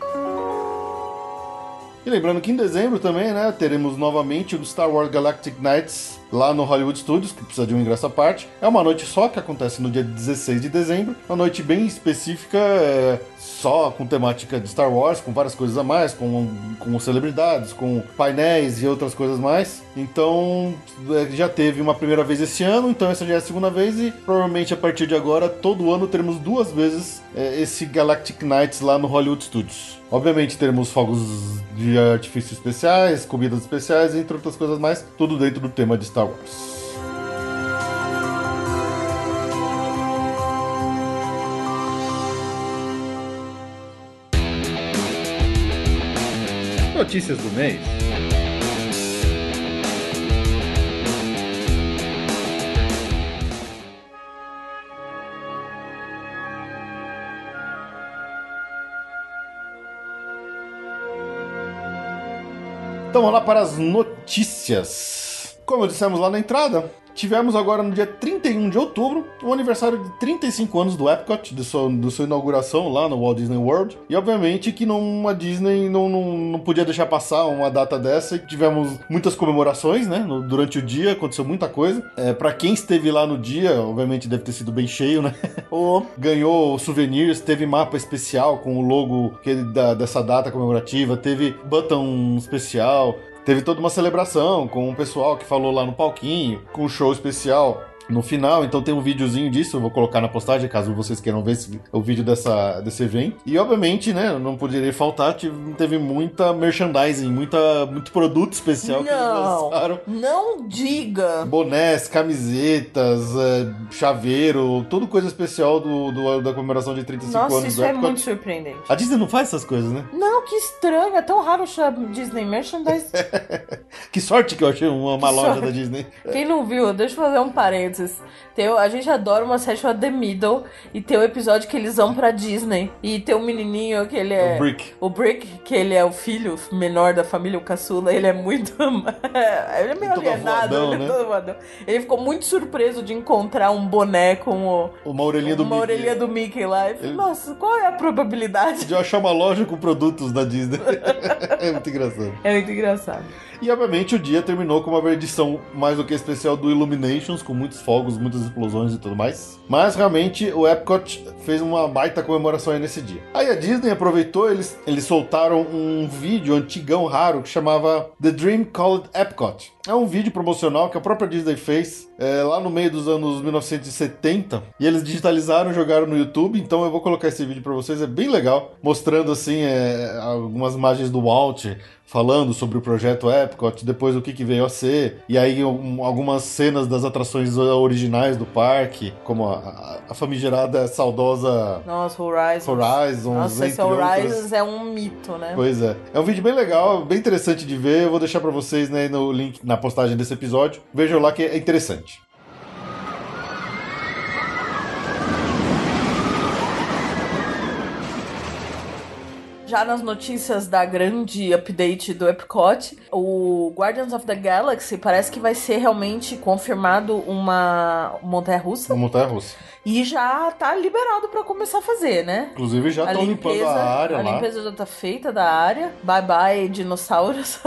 E lembrando que em dezembro também, né, teremos novamente o Star Wars Galactic Nights lá no Hollywood Studios, que precisa de um ingresso à parte. É uma noite só que acontece no dia 16 de dezembro, uma noite bem específica, é, só com temática de Star Wars, com várias coisas a mais, com, com celebridades, com painéis e outras coisas mais. Então, é, já teve uma primeira vez esse ano, então essa já é a segunda vez e provavelmente a partir de agora, todo ano teremos duas vezes é, esse Galactic Nights lá no Hollywood Studios. Obviamente teremos fogos de artifício especiais, comidas especiais, entre outras coisas mais, tudo dentro do tema de Star Notícias do mês. Então vamos lá para as notícias. Como dissemos lá na entrada, tivemos agora no dia 31 de outubro o aniversário de 35 anos do Epcot, de sua, de sua inauguração lá no Walt Disney World. E obviamente que não, a Disney não, não, não podia deixar passar uma data dessa e tivemos muitas comemorações, né? No- durante o dia aconteceu muita coisa. É, para quem esteve lá no dia, obviamente deve ter sido bem cheio, né? Ganhou souvenirs, teve mapa especial com o logo que- da- dessa data comemorativa, teve button especial, teve toda uma celebração com o pessoal que falou lá no palquinho, com um show especial. No final, então tem um videozinho disso, eu vou colocar na postagem caso vocês queiram ver esse- o vídeo dessa, desse evento. E obviamente, né, não poderia faltar, tive- teve muita merchandising, muita, muito produto especial que eles Não. lançaram. Não diga. Bonés, camisetas, é, chaveiro, tudo coisa especial do, do- da comemoração de 35 Nossa, anos isso do é muito surpreendente. A Disney não faz essas coisas, né? Não, que estranho. É tão raro achar Disney Merchandise. Que sorte que eu achei uma, uma loja sorte. da Disney. Quem não viu, deixa eu fazer um parênteses. Tem, a gente adora uma série chamada The Middle e tem o episódio que eles vão pra Disney e tem um menininho que ele é. O Brick. O Brick, que ele é o filho menor da família, o caçula, ele é muito. ele é meio Todo alienado, avoadão, ele é né? todo avoadão. Ele ficou muito surpreso de encontrar um boné com o, Uma orelhinha do uma Mickey. orelhinha do Mickey lá. Falei, Ele- Nossa, qual é a probabilidade? De eu achar uma loja com produtos da Disney. é muito engraçado. É muito engraçado. E obviamente o dia terminou com uma edição mais do que especial do Illuminations, com muitos fogos, muitas explosões e tudo mais. Mas realmente o Epcot fez uma baita comemoração aí nesse dia. Aí a Disney aproveitou, eles, eles soltaram um vídeo antigão raro que chamava The Dream Called Epcot. É um vídeo promocional que a própria Disney fez é, lá no meio dos anos 1970 e eles digitalizaram e jogaram no YouTube. Então eu vou colocar esse vídeo pra vocês, é bem legal, mostrando assim é, algumas imagens do Walt falando sobre o projeto Epcot, depois o que, que veio a ser, e aí um- algumas cenas das atrações originais do parque, como a, a- famigerada saudosa Nossa, Horizon. Horizons, Nossa, esse entre outras. Horizons é um mito, né? Pois é. É um vídeo bem legal, bem interessante de ver. Eu vou deixar pra vocês né, no link na postagem desse episódio. Vejam lá que é interessante. Já nas notícias da grande update do Epcot, o Guardians of the Galaxy parece que vai ser realmente confirmado uma montanha-russa Uma montanha russa. e já tá liberado pra começar a fazer, né? Inclusive já A estão limpando a área a lá. limpeza já tá feita da área. Bye bye, dinossauros.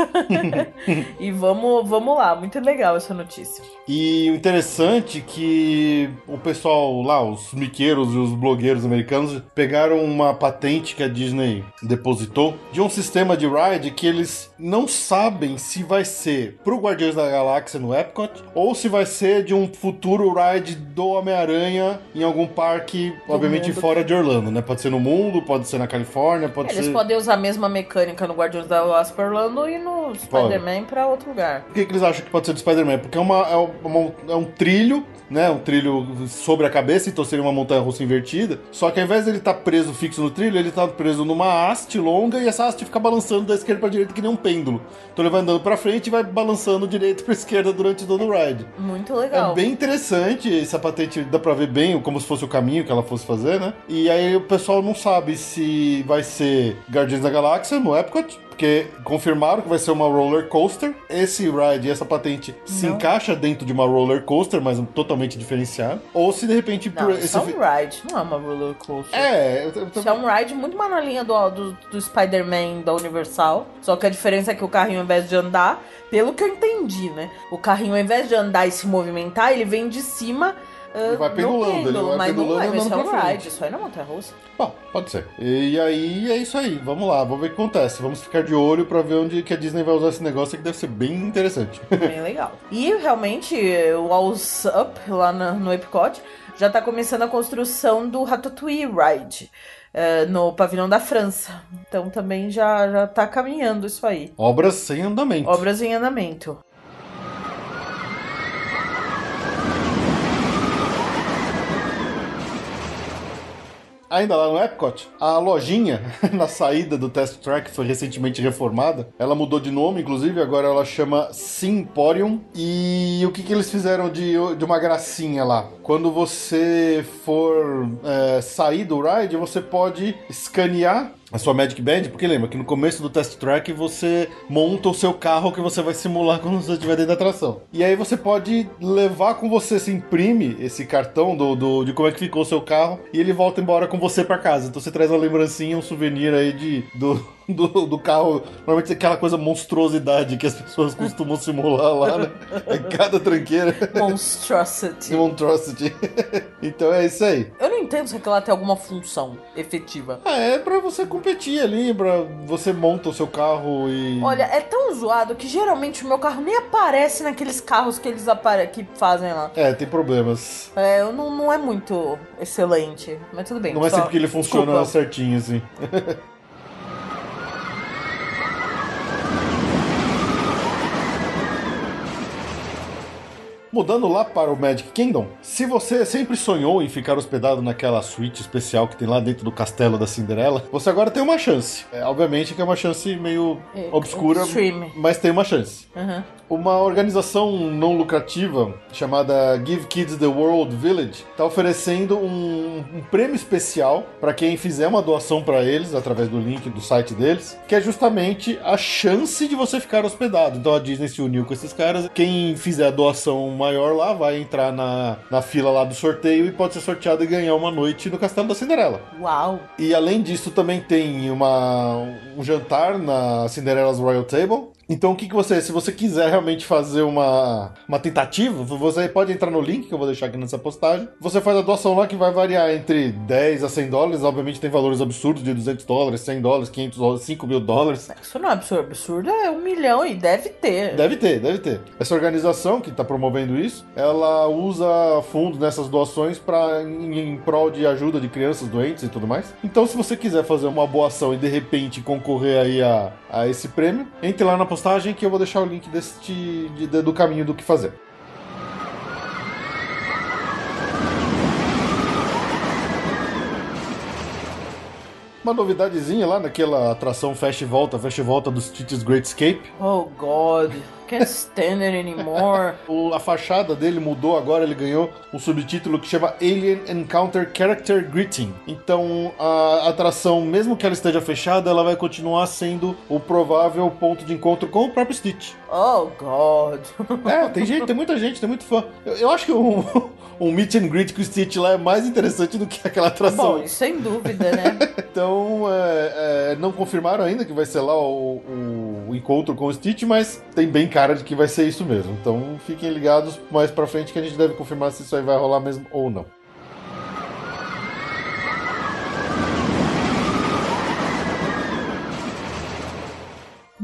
e vamos, vamos lá, muito legal essa notícia. E o interessante é que o pessoal lá, os miqueiros e os blogueiros americanos, pegaram uma patente que a Disney depositou de um sistema de ride que eles não sabem se vai ser pro Guardiões da Galáxia no Epcot ou se vai ser de um futuro ride do Homem-Aranha em algum parque, obviamente mundo. fora de Orlando, né? Pode ser no mundo, pode ser na Califórnia, pode Eles ser. podem usar a mesma mecânica no Guardiões da Galáxia Orlando e no Spider-Man pra outro lugar. Por que, que eles acham que pode ser do Spider-Man? Porque é, uma, é, uma- é um trilho, né? Um trilho sobre a cabeça, então seria uma montanha russa invertida. Só que ao invés dele estar preso fixo no trilho, ele tá preso numa haste longa e essa haste fica balançando da esquerda pra direita que nem um pêndulo. Então ele vai andando pra frente e vai balançando direita pra esquerda durante todo o ride. Muito legal. É bem interessante, essa patente dá pra ver bem como se fosse o caminho que ela fosse fazer, né? E aí o pessoal não sabe se vai ser Guardiões da Galáxia no Epcot, porque confirmaram que vai ser uma roller coaster. Esse ride, essa patente se Não. encaixa dentro de uma roller coaster, mas totalmente diferenciado. Ou se de repente Não, por isso é um ride, não é uma roller coaster. É, eu, eu, Isso é um ride muito mais na linha do, do, do Spider-Man da Universal. Só que a diferença é que o carrinho, ao invés de andar, pelo que eu entendi, né? O carrinho, ao invés de andar e se movimentar, ele vem de cima. Ah, Ele vai no pendulando, ele pêndulo, vai mas pendulando não é, é andando pra frente. ride, isso aí não é montanha russa. Bom, pode ser. E aí é isso aí. Vamos lá, vamos ver o que acontece. Vamos ficar de olho pra ver onde que a Disney vai usar esse negócio que deve ser bem interessante. Bem legal. E realmente, o Walls Up, lá na- no Epcot, já tá começando a construção do Ratatouille Ride. eh, no pavilhão da França. Então também já, já tá caminhando isso aí. Obras sem andamento. Obras em andamento. Ainda lá no Epcot, a lojinha na saída do Test Track foi recentemente reformada. Ela mudou de nome, inclusive, agora ela chama Simporium. E o que, que eles fizeram de, de uma gracinha lá? Quando você for é, sair do ride, você pode escanear a sua Magic Band, porque lembra que no começo do test track você monta o seu carro que você vai simular quando você estiver dentro da atração. E aí você pode levar com você, se imprime esse cartão do, do, de como é que ficou o seu carro e ele volta embora com você para casa. Então você traz uma lembrancinha, um souvenir aí de, do, do, do carro. Normalmente aquela coisa monstruosidade que as pessoas costumam simular lá, né? Em cada tranqueira. Monstrosity. Monstrosity. então é isso aí. Eu não entendo se aquilo tem alguma função efetiva. Ah, é pra você competir ali, pra você monta o seu carro e. Olha, é tão zoado que geralmente o meu carro nem aparece naqueles carros que eles apare que fazem lá. É, tem problemas. É, eu não, não é muito excelente, mas tudo bem. Não é sempre que ele funciona Desculpa. certinho, assim. Mudando lá para o Magic Kingdom, se você sempre sonhou em ficar hospedado naquela suíte especial que tem lá dentro do castelo da Cinderela, você agora tem uma chance. É, obviamente que é uma chance meio É, obscura, extreme. mas tem uma chance. Uhum. Uma organização não lucrativa chamada Give Kids the World Village está oferecendo um, um prêmio especial para quem fizer uma doação para eles através do link do site deles, que é justamente a chance de você ficar hospedado. Então a Disney se uniu com esses caras. Quem fizer a doação maior lá vai entrar na, na fila lá do sorteio e pode ser sorteado e ganhar uma noite no Castelo da Cinderela. Uau. E além disso, também tem uma, um jantar na Cinderella's Royal Table. Então, o que, que você, se você quiser realmente fazer uma, uma tentativa, você pode entrar no link que eu vou deixar aqui nessa postagem. Você faz a doação lá que vai variar entre 10 a 100 dólares. Obviamente, tem valores absurdos de 200 dólares, 100 dólares, 500 dólares, 5 mil dólares. Isso não é absurdo. Absurdo é um milhão e deve ter. Deve ter, deve ter. Essa organização que está promovendo isso, ela usa fundos nessas doações para em, em prol de ajuda de crianças doentes e tudo mais. Então, se você quiser fazer uma boa ação e de repente concorrer aí a, a esse prêmio, entre lá na postagem que eu vou deixar o link deste de- do caminho do que fazer. Uma novidadezinha lá naquela atração Fast Volta, Fast Volta do Stitch's Great Escape. Oh, God. Can't stand it anymore. O- a fachada dele mudou agora, ele ganhou um subtítulo que chama Alien Encounter Character Greeting. Então a atração, mesmo que ela esteja fechada, ela vai continuar sendo o provável ponto de encontro com o próprio Stitch. Oh, God. É, tem gente, tem muita gente, tem muito fã. Eu, eu acho que um, um meet and greet com o Stitch lá é mais interessante do que aquela atração. Bom, sem dúvida, né? Então, é, é, não confirmaram ainda que vai ser lá o- o encontro com o Stitch, mas tem bem cara de que vai ser isso mesmo. Então, fiquem ligados mais pra frente que a gente deve confirmar se isso aí vai rolar mesmo ou não.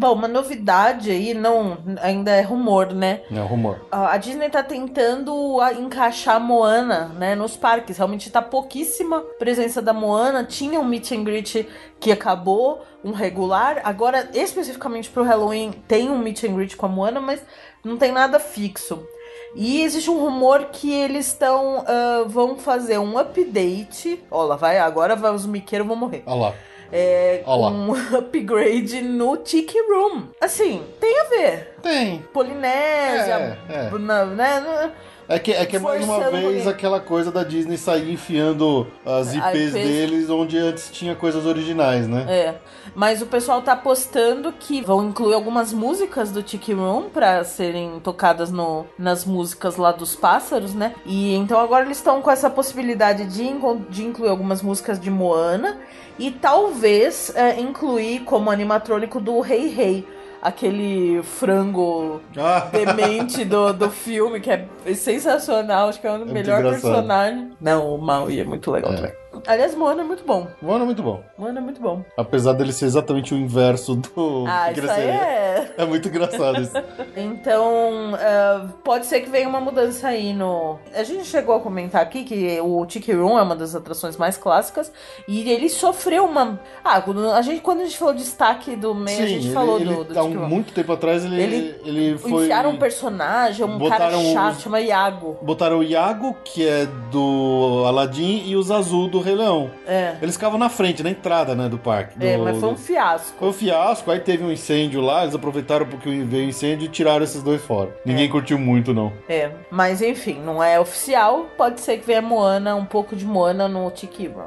Bom, uma novidade aí, não, ainda é rumor, né? É um rumor. A Disney tá tentando encaixar a Moana, né, nos parques. Realmente tá pouquíssima presença da Moana. Tinha um meet and greet que acabou, um regular. Agora, especificamente pro Halloween, tem um meet and greet com a Moana, mas não tem nada fixo. E existe um rumor que eles estão ah, vão fazer um update. Ó, lá vai, agora vai, os miqueiros vão morrer. Olha lá. É, um upgrade no Tiki Room. Assim, tem a ver. Tem. Polinésia, É, é. na- né? É que é, que mais uma vez aquela coisa da Disney sair enfiando as IPs, IPs. deles onde antes tinha coisas originais, né? É. Mas o pessoal tá postando que vão incluir algumas músicas do Tiki Room pra serem tocadas no, nas músicas lá dos pássaros, né? E então agora eles estão com essa possibilidade de, de incluir algumas músicas de Moana e talvez é, incluir como animatrônico do Rei Rei. Aquele frango Ah, demente do, do filme, que é sensacional, acho que é o muito melhor personagem. Não, o Maui é muito legal É. também. Aliás, Moana é muito bom. Mano, é muito bom. Moana é muito bom. Apesar dele ser exatamente o inverso do Ah, que isso cresceria. é. É muito engraçado isso. Então, ah, pode ser que venha uma mudança aí no. A gente chegou a comentar aqui que o Tiki Room é uma das atrações mais clássicas e ele sofreu uma. Ah, quando a gente, quando a gente falou de destaque do meio, a gente ele, falou ele, do, do há Tiki Room. muito tempo atrás ele, Ele ele, foi. Enfiaram um personagem, um cara chato, os- chama Iago. Botaram o Iago, que é do Aladdin, e os Azul do Rei Leão. É. Eles ficavam na frente, na entrada, né, do parque. É, do- mas foi um fiasco. Foi um fiasco, aí teve um incêndio lá, eles aproveitaram porque veio o incêndio e tiraram esses dois fora. Ninguém curtiu muito, não. É, mas enfim, não é oficial. Pode ser que venha Moana, um pouco de Moana no Tiki Room.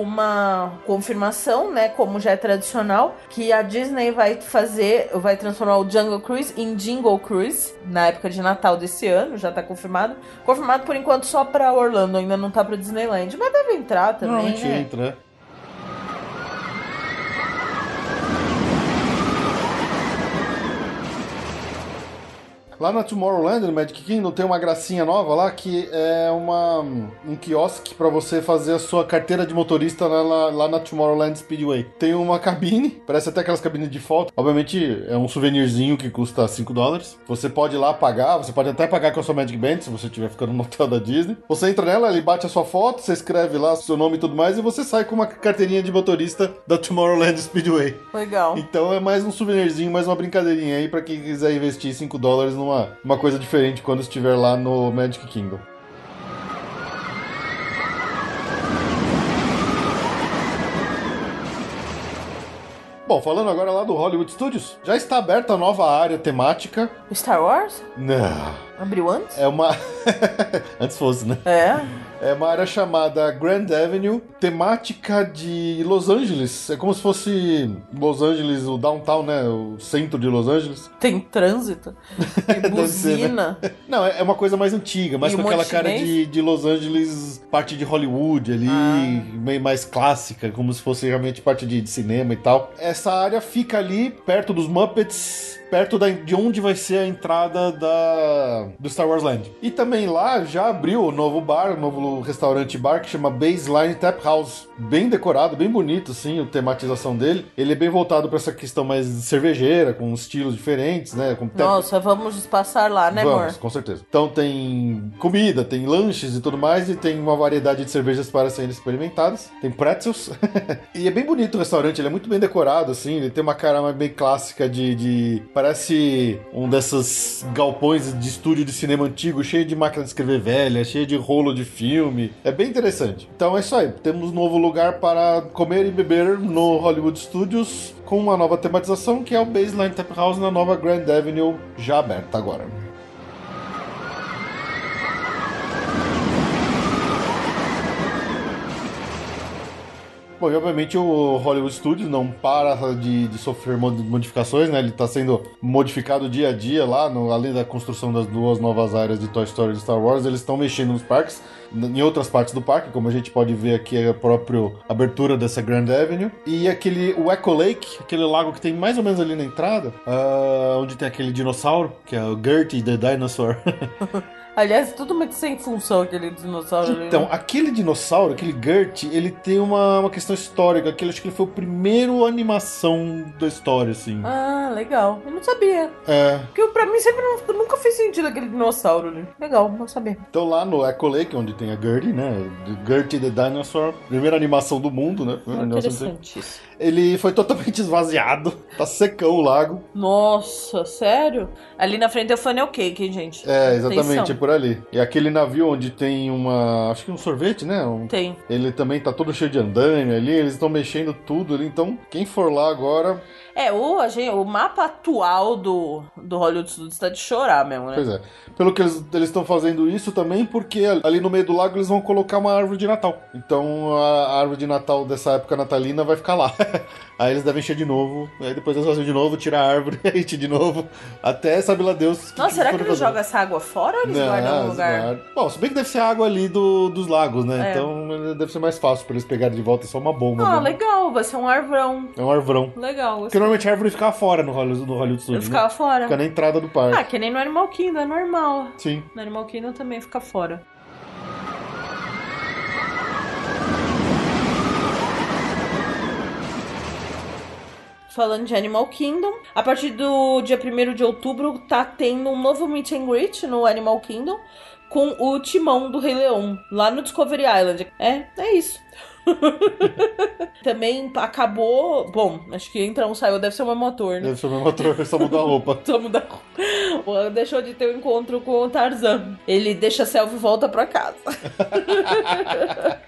Uma confirmação, né, como já é tradicional, que a Disney vai fazer, vai transformar o Jungle Cruise em Jingle Cruise na época de Natal desse ano, já tá confirmado. Confirmado por enquanto só pra Orlando, ainda não tá pra Disneyland, mas deve entrar também, Normalmente né? entra, Lá na Tomorrowland, no Magic Kingdom, tem uma gracinha nova lá que é uma, um quiosque para você fazer a sua carteira de motorista lá, lá, lá na Tomorrowland Speedway. Tem uma cabine, parece até aquelas cabines de foto. Obviamente é um souvenirzinho que custa 5 dólares. Você pode ir lá pagar, você pode até pagar com a sua Magic Band se você estiver ficando no hotel da Disney. Você entra nela, ele bate a sua foto, você escreve lá seu nome e tudo mais e você sai com uma carteirinha de motorista da Tomorrowland Speedway. Legal. Então é mais um souvenirzinho, mais uma brincadeirinha aí pra quem quiser investir 5 dólares numa uma coisa diferente quando estiver lá no Magic Kingdom. Bom, falando agora lá do Hollywood Studios, já está aberta a nova área temática. Star Wars? Não. Abriu antes? É uma. Antes fosse, né? É. É uma área chamada Grand Avenue, temática de Los Angeles. É como se fosse Los Angeles, o downtown, né? O centro de Los Angeles. Tem trânsito. Tem Deve ser, buzina. Não, é uma coisa mais antiga, mais E com um aquela cara de, de Los Angeles, parte de Hollywood ali, Ah. meio mais clássica, como se fosse realmente parte de, de cinema e tal. Essa área fica ali, perto dos Muppets, perto da- de onde vai ser a entrada da, do Star Wars Land. E também lá já abriu o novo bar, o novo restaurante bar que chama Baseline Tap House. Bem decorado, bem bonito, assim, a tematização dele. Ele é bem voltado para essa questão mais cervejeira, com estilos diferentes, né? Com tap- Nossa, vamos passar lá, né, Vamos, amor? com certeza. Então tem comida, tem lanches e tudo mais, e tem uma variedade de cervejas para serem experimentadas. Tem pretzels. e é bem bonito o restaurante, ele é muito bem decorado, assim, ele tem uma cara bem clássica de. de- Parece um desses galpões de estúdio de cinema antigo, cheio de máquina de escrever velha, cheio de rolo de filme. É bem interessante. Então é isso aí. Temos um novo lugar para comer e beber no Hollywood Studios. Com uma nova tematização que é o Baseline Tap House na nova Grand Avenue, já aberta agora. Bom, e obviamente o Hollywood Studios não para de, de sofrer mod- modificações, né? Ele está sendo modificado dia a dia lá, no- além da construção das duas novas áreas de Toy Story e Star Wars, eles estão mexendo nos parques, em outras partes do parque, como a gente pode ver aqui é a própria abertura dessa Grand Avenue. E aquele, o Echo Lake, aquele lago que tem mais ou menos ali na entrada, ah, onde tem aquele dinossauro, que é o Gertie the Dinosaur. Aliás, tudo muito sem função aquele dinossauro ali. Então, né? aquele dinossauro, aquele Gert, ele tem uma, uma questão histórica, que ele acho que ele foi o primeiro animação da história, assim. Ah, legal. Eu não sabia. É. Porque pra mim sempre não- nunca fez sentido aquele dinossauro ali. Legal, não sabia. Então lá no Echo Lake, onde tem a Gertie, né? Gertie the Dinosaur, primeira animação do mundo, né? Primeira isso. Ele foi totalmente esvaziado, tá secão o lago. Nossa, sério? Ali na frente é o funnel cake, hein, gente? É, exatamente, é Atenção. Por ali. E aquele navio onde tem uma. Acho que um sorvete, né? Um- Tem. Ele também tá todo cheio de andaime ali, eles estão mexendo tudo ali. Então, quem for lá agora, É, o, a gente, o mapa atual do, do Hollywood Studios tá de chorar mesmo, né? Pois é. Pelo que eles estão fazendo isso também, porque ali no meio do lago eles vão colocar uma árvore de Natal. Então a árvore de Natal dessa época natalina vai ficar lá. aí eles devem encher de novo, aí depois eles fazem de novo, tirar a árvore, encher de novo. Até sabe lá Deus. Nossa, será que eles fazer. jogam essa água fora ou eles Não, guardam no lugar? guardam. Bom, se bem que deve ser água ali do, dos lagos, né? É. Então deve ser mais fácil pra eles pegarem de volta só uma bomba. Ah, né? legal, vai ser um arvrão. É um arvrão. Legal. Porque normalmente a árvore ficava fora no Hollywood, no Hollywood Studios. ficava Né? fora. Fica na entrada do parque. Ah, que nem no Animal Kingdom, é normal. Sim. No Animal Kingdom também fica fora. Falando de Animal Kingdom, a partir do dia 1 de outubro tá tendo um novo meet and greet no Animal Kingdom com o timão do Rei Leão, lá no Discovery Island. É, é isso. Também acabou. Bom, acho que entra um saiu, deve ser uma motor, né? Deve ser o mesmo ator, só mudou a roupa. Só muda- O- Deixou de ter o um encontro com o Tarzan. Ele deixa a selva e volta pra casa.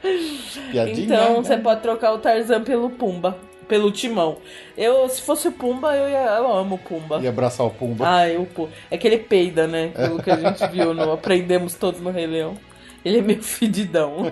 Então né? você pode trocar o Tarzan pelo Pumba pelo timão. Eu, se fosse o Pumba, eu, ia, eu amo o Pumba. E abraçar o Pumba. Ah, eu, pô. É que ele peida, né? Pelo que a gente viu no Aprendemos Todos no Rei Leão. Ele é meio fedidão.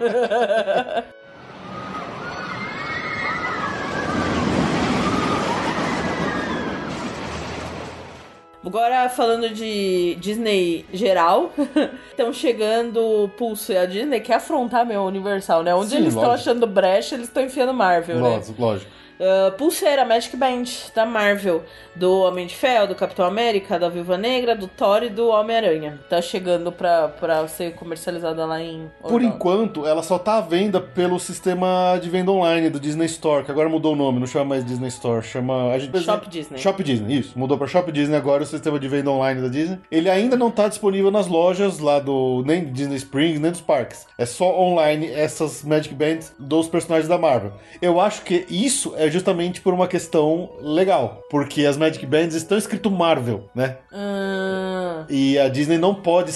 Agora falando de Disney geral, estão chegando o Pulso e a Disney quer afrontar meu Universal, né? Onde Sim, eles estão achando brecha, eles estão enfiando Marvel, lógico, né? Lógico, lógico. Uh, pulseira, Magic Band da Marvel, do Homem de Ferro, do Capitão América, da Viúva Negra, do Thor e do Homem-Aranha. Tá chegando pra, pra ser comercializada lá em. Por Orlando. enquanto, ela só tá à venda pelo sistema de venda online do Disney Store, que agora mudou o nome, não chama mais Disney Store, chama. Gente, Shop Disney. Shop Disney, isso. Mudou pra Shop Disney agora o sistema de venda online da Disney. Ele ainda não tá disponível nas lojas lá do. nem Disney Springs, nem dos parques. É só online essas Magic Bands dos personagens da Marvel. Eu acho que isso é justamente por uma questão legal. Porque as Magic Bands estão escrito Marvel, né? Hum, E a Disney não pode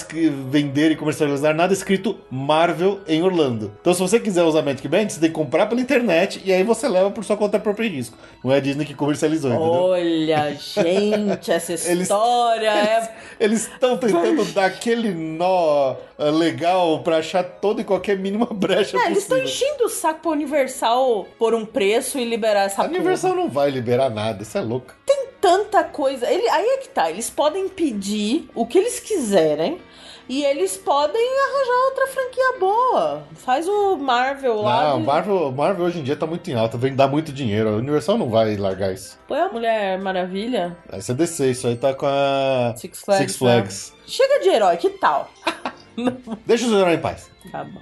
vender e comercializar nada escrito Marvel em Orlando. Então, se você quiser usar Magic Band, você tem que comprar pela internet e aí você leva por sua conta própria e risco. Não é a Disney que comercializou, entendeu? olha, gente, essa Eles- história é. Eles estão tentando dar aquele nó ah, legal pra achar toda e qualquer mínima brecha É, eles estão possível. enchendo o saco pra Universal por um preço e liberar essa A Universal não vai liberar nada, isso é louco. tanta coisa. Ele, aí é que tá, eles podem pedir o que eles quiserem. E eles podem arranjar outra franquia boa. Faz o Marvel lá. Não, Marvel, Marvel hoje em dia tá muito em alta, vem dar muito dinheiro. A Universal não vai largar isso. Põe a Mulher Maravilha. Aí você descer, isso aí tá com a Six Flags, Six Flags. Chega de herói, que tal? Deixa os heróis em paz. Tá bom.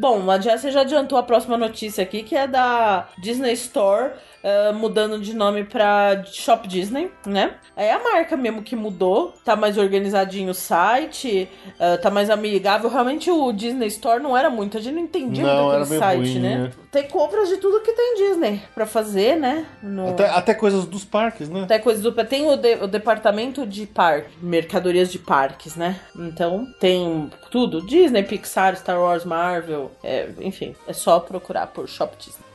Bom, a Jessie já adiantou a próxima notícia aqui, que é da Disney Store, eh, mudando de nome pra Shop Disney, né? É a marca mesmo que mudou, tá mais organizadinho o site, eh, tá mais amigável. Realmente o Disney Store não era muito, a gente não entendia Não, muito aquele site, ruim, né? né? Tem compras de tudo que tem Disney pra fazer, né? No- Até, até coisas dos parques, né? até coisa do. Tem o, de- o departamento de parque, mercadorias de parques, né? Então tem tudo: Disney, Pixar, Star Wars, Marvel. é, enfim, é só procurar por Shop Disney.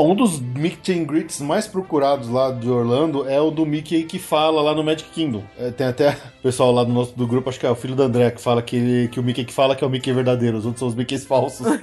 Um dos Mickey Greets mais procurados lá de Orlando é o do Mickey que fala lá no Magic Kingdom. É, tem até pessoal lá do nosso do grupo, acho que é o filho do André, que fala que, ele- que o Mickey que fala que é o Mickey verdadeiro, os outros são os Mickeys falsos.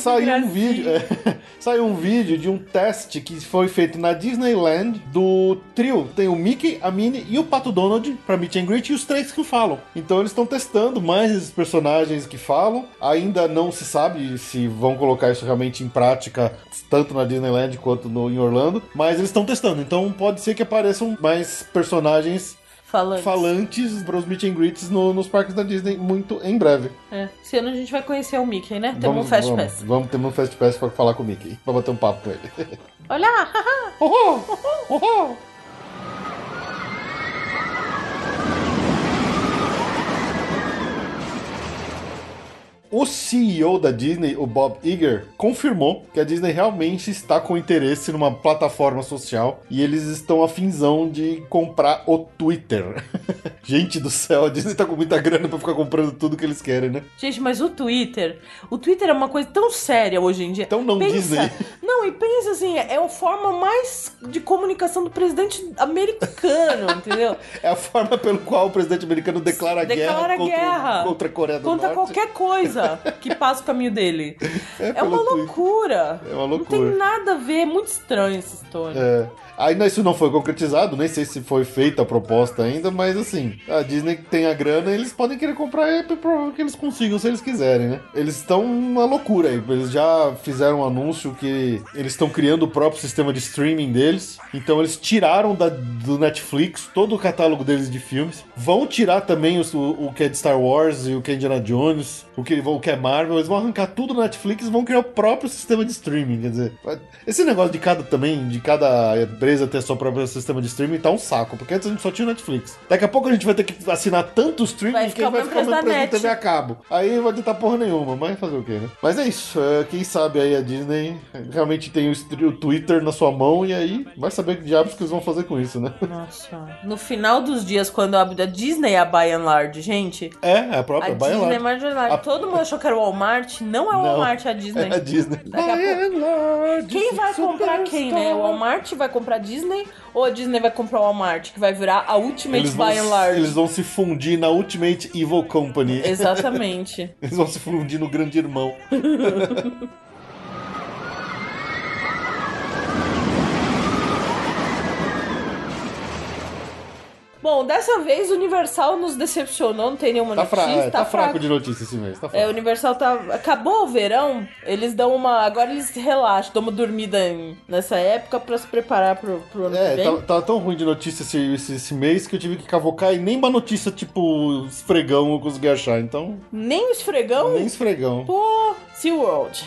Saiu um vídeo, é, saiu um vídeo de um teste que foi feito na Disneyland do trio. Tem o Mickey, a Minnie e o Pato Donald pra Meet and Greet e os três que falam. Então eles estão testando mais esses personagens que falam. Ainda não se sabe se vão colocar isso realmente em prática, tanto na Disneyland quanto no, em Orlando. Mas eles estão testando. Então pode ser que apareçam mais personagens Falando. falantes para os Meet and Greets no- nos parques da Disney muito em breve. É. Esse ano a gente vai conhecer o Mickey, né? Temos um Fast vamos, Pass. Vamos ter um Fast Pass pra falar com o Mickey, pra bater um papo com ele. Olha lá, haha. Uhul! Uhul! O CEO da Disney, o Bob Iger, confirmou que a Disney realmente está com interesse numa plataforma social e eles estão afinzão de comprar o Twitter. Gente do céu, a Disney tá com muita grana pra ficar comprando tudo que eles querem, né? Gente, mas o Twitter. O Twitter é uma coisa tão séria hoje em dia. Então não pensa, Disney. Não, e pensa assim, é a forma mais de comunicação do presidente americano, entendeu? É a forma pelo qual o presidente americano declara, Declara guerra, contra, guerra. contra a Coreia do Conta Norte. qualquer coisa que passa o caminho dele. É, pelo uma loucura. É uma Não tem loucura. nada a ver, é muito estranho essa história. É. Ainda isso não foi concretizado, nem sei se foi feita a proposta ainda, mas assim, a Disney tem a grana e eles podem querer comprar é provável que eles consigam se eles quiserem, né? Eles estão uma loucura aí, eles já fizeram um anúncio que eles estão criando o próprio sistema de streaming deles, então eles tiraram da- do Netflix todo o catálogo deles de filmes, vão tirar também o, o que é de Star Wars e o que é Indiana Jones, o que, o que é Marvel, eles vão arrancar tudo do Netflix e vão criar o próprio sistema de streaming, quer dizer, esse negócio de cada também, de cada empresa ter seu próprio sistema de streaming tá um saco, porque antes a gente só tinha o Netflix. Daqui a pouco a gente vai ter que assinar tanto streaming Vai que vai ficar uma empresa da de. TV a cabo. Aí não vai adiantar porra nenhuma, mas fazer o quê, né? Mas é isso, é, quem sabe aí a Disney realmente tem o, Twitter na sua mão e aí vai saber que diabos que eles vão fazer com isso, né? Nossa. No final dos dias, quando a, a Disney é a by and large, gente. É, é a própria, A vai Disney lá. é mais large. A- Todo mundo achou que era o Walmart? Não é o. Walmart, é a Disney. É a Disney. Daqui a pouco- Quem vai comprar quem, né? O Walmart vai comprar a Disney ou a Disney vai comprar o Walmart, que vai virar a Ultimate Eles vão, by and Large? eles vão se fundir na Ultimate Evil Company. Exatamente. Eles vão se fundir no grande irmão. Bom, dessa vez o Universal nos decepcionou, não tem nenhuma Tá, fra notícia. é, tá fraco de notícia esse mês. Tá É, fraco. o Universal tá. Acabou o verão, eles dão uma. Agora eles relaxam, dão uma dormida em- nessa época pra se preparar pro, pro ano que É, vem. tá, tá tão ruim de notícia esse, esse, esse mês que eu tive que cavocar e nem uma notícia tipo esfregão eu consegui achar. Então, Nem o esfregão? nem esfregão. Pô, SeaWorld.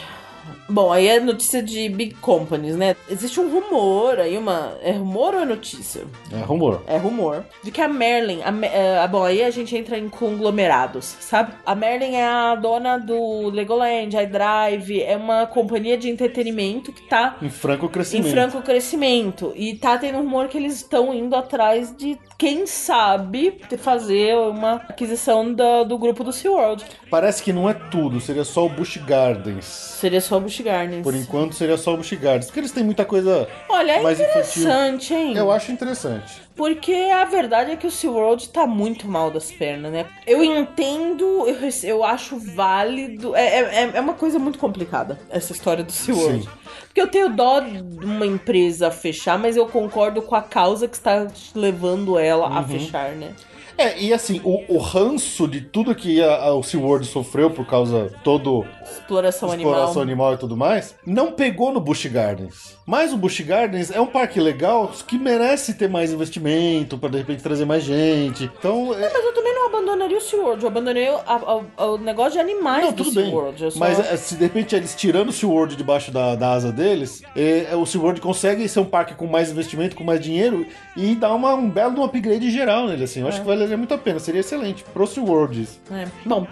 Bom, aí é notícia de big companies, né? Existe um rumor aí, uma. É rumor ou é notícia? É rumor. É rumor. De que a Merlin. A, Me- é, bom, aí a gente entra em conglomerados, sabe? A Merlin é a dona do Legoland, iDrive, é uma companhia de entretenimento que tá Em franco em crescimento. franco crescimento. E tá tendo um rumor que eles estão indo atrás de, quem sabe, fazer uma aquisição do, do grupo do SeaWorld. Parece que não é tudo, seria só o Busch Gardens. Seria só o Busch Gardens. Por enquanto seria só o Busch Gardens. Porque eles têm muita coisa. Olha, é mais interessante, hein? Eu acho interessante. Porque a verdade é que o SeaWorld tá muito mal das pernas, né? Eu entendo, eu, eu acho válido. É, é, é uma coisa muito complicada, essa história do SeaWorld. Sim. Porque eu tenho dó de uma empresa fechar, mas eu concordo com a causa que está levando ela Uhum. a fechar, né? É, e assim, o, o ranço de tudo que a, a- o SeaWorld sofreu por causa todo Exploração, exploração animal. animal e tudo mais, não pegou no Busch Gardens. Mas o Busch Gardens é um parque legal que merece ter mais investimento pra de repente trazer mais gente. Então, é, Mas eu também não abandonaria o SeaWorld, eu abandonei o, negócio de animais não, do tudo bem. SeaWorld. eu só- Mas é, se de repente eles tirando o SeaWorld debaixo da, da asa deles, é, o SeaWorld consegue ser um parque com mais investimento, com mais dinheiro e dar uma, um belo de um upgrade geral nele, assim. Eu acho que valeria muito a pena, seria excelente pro SeaWorld. É, bom,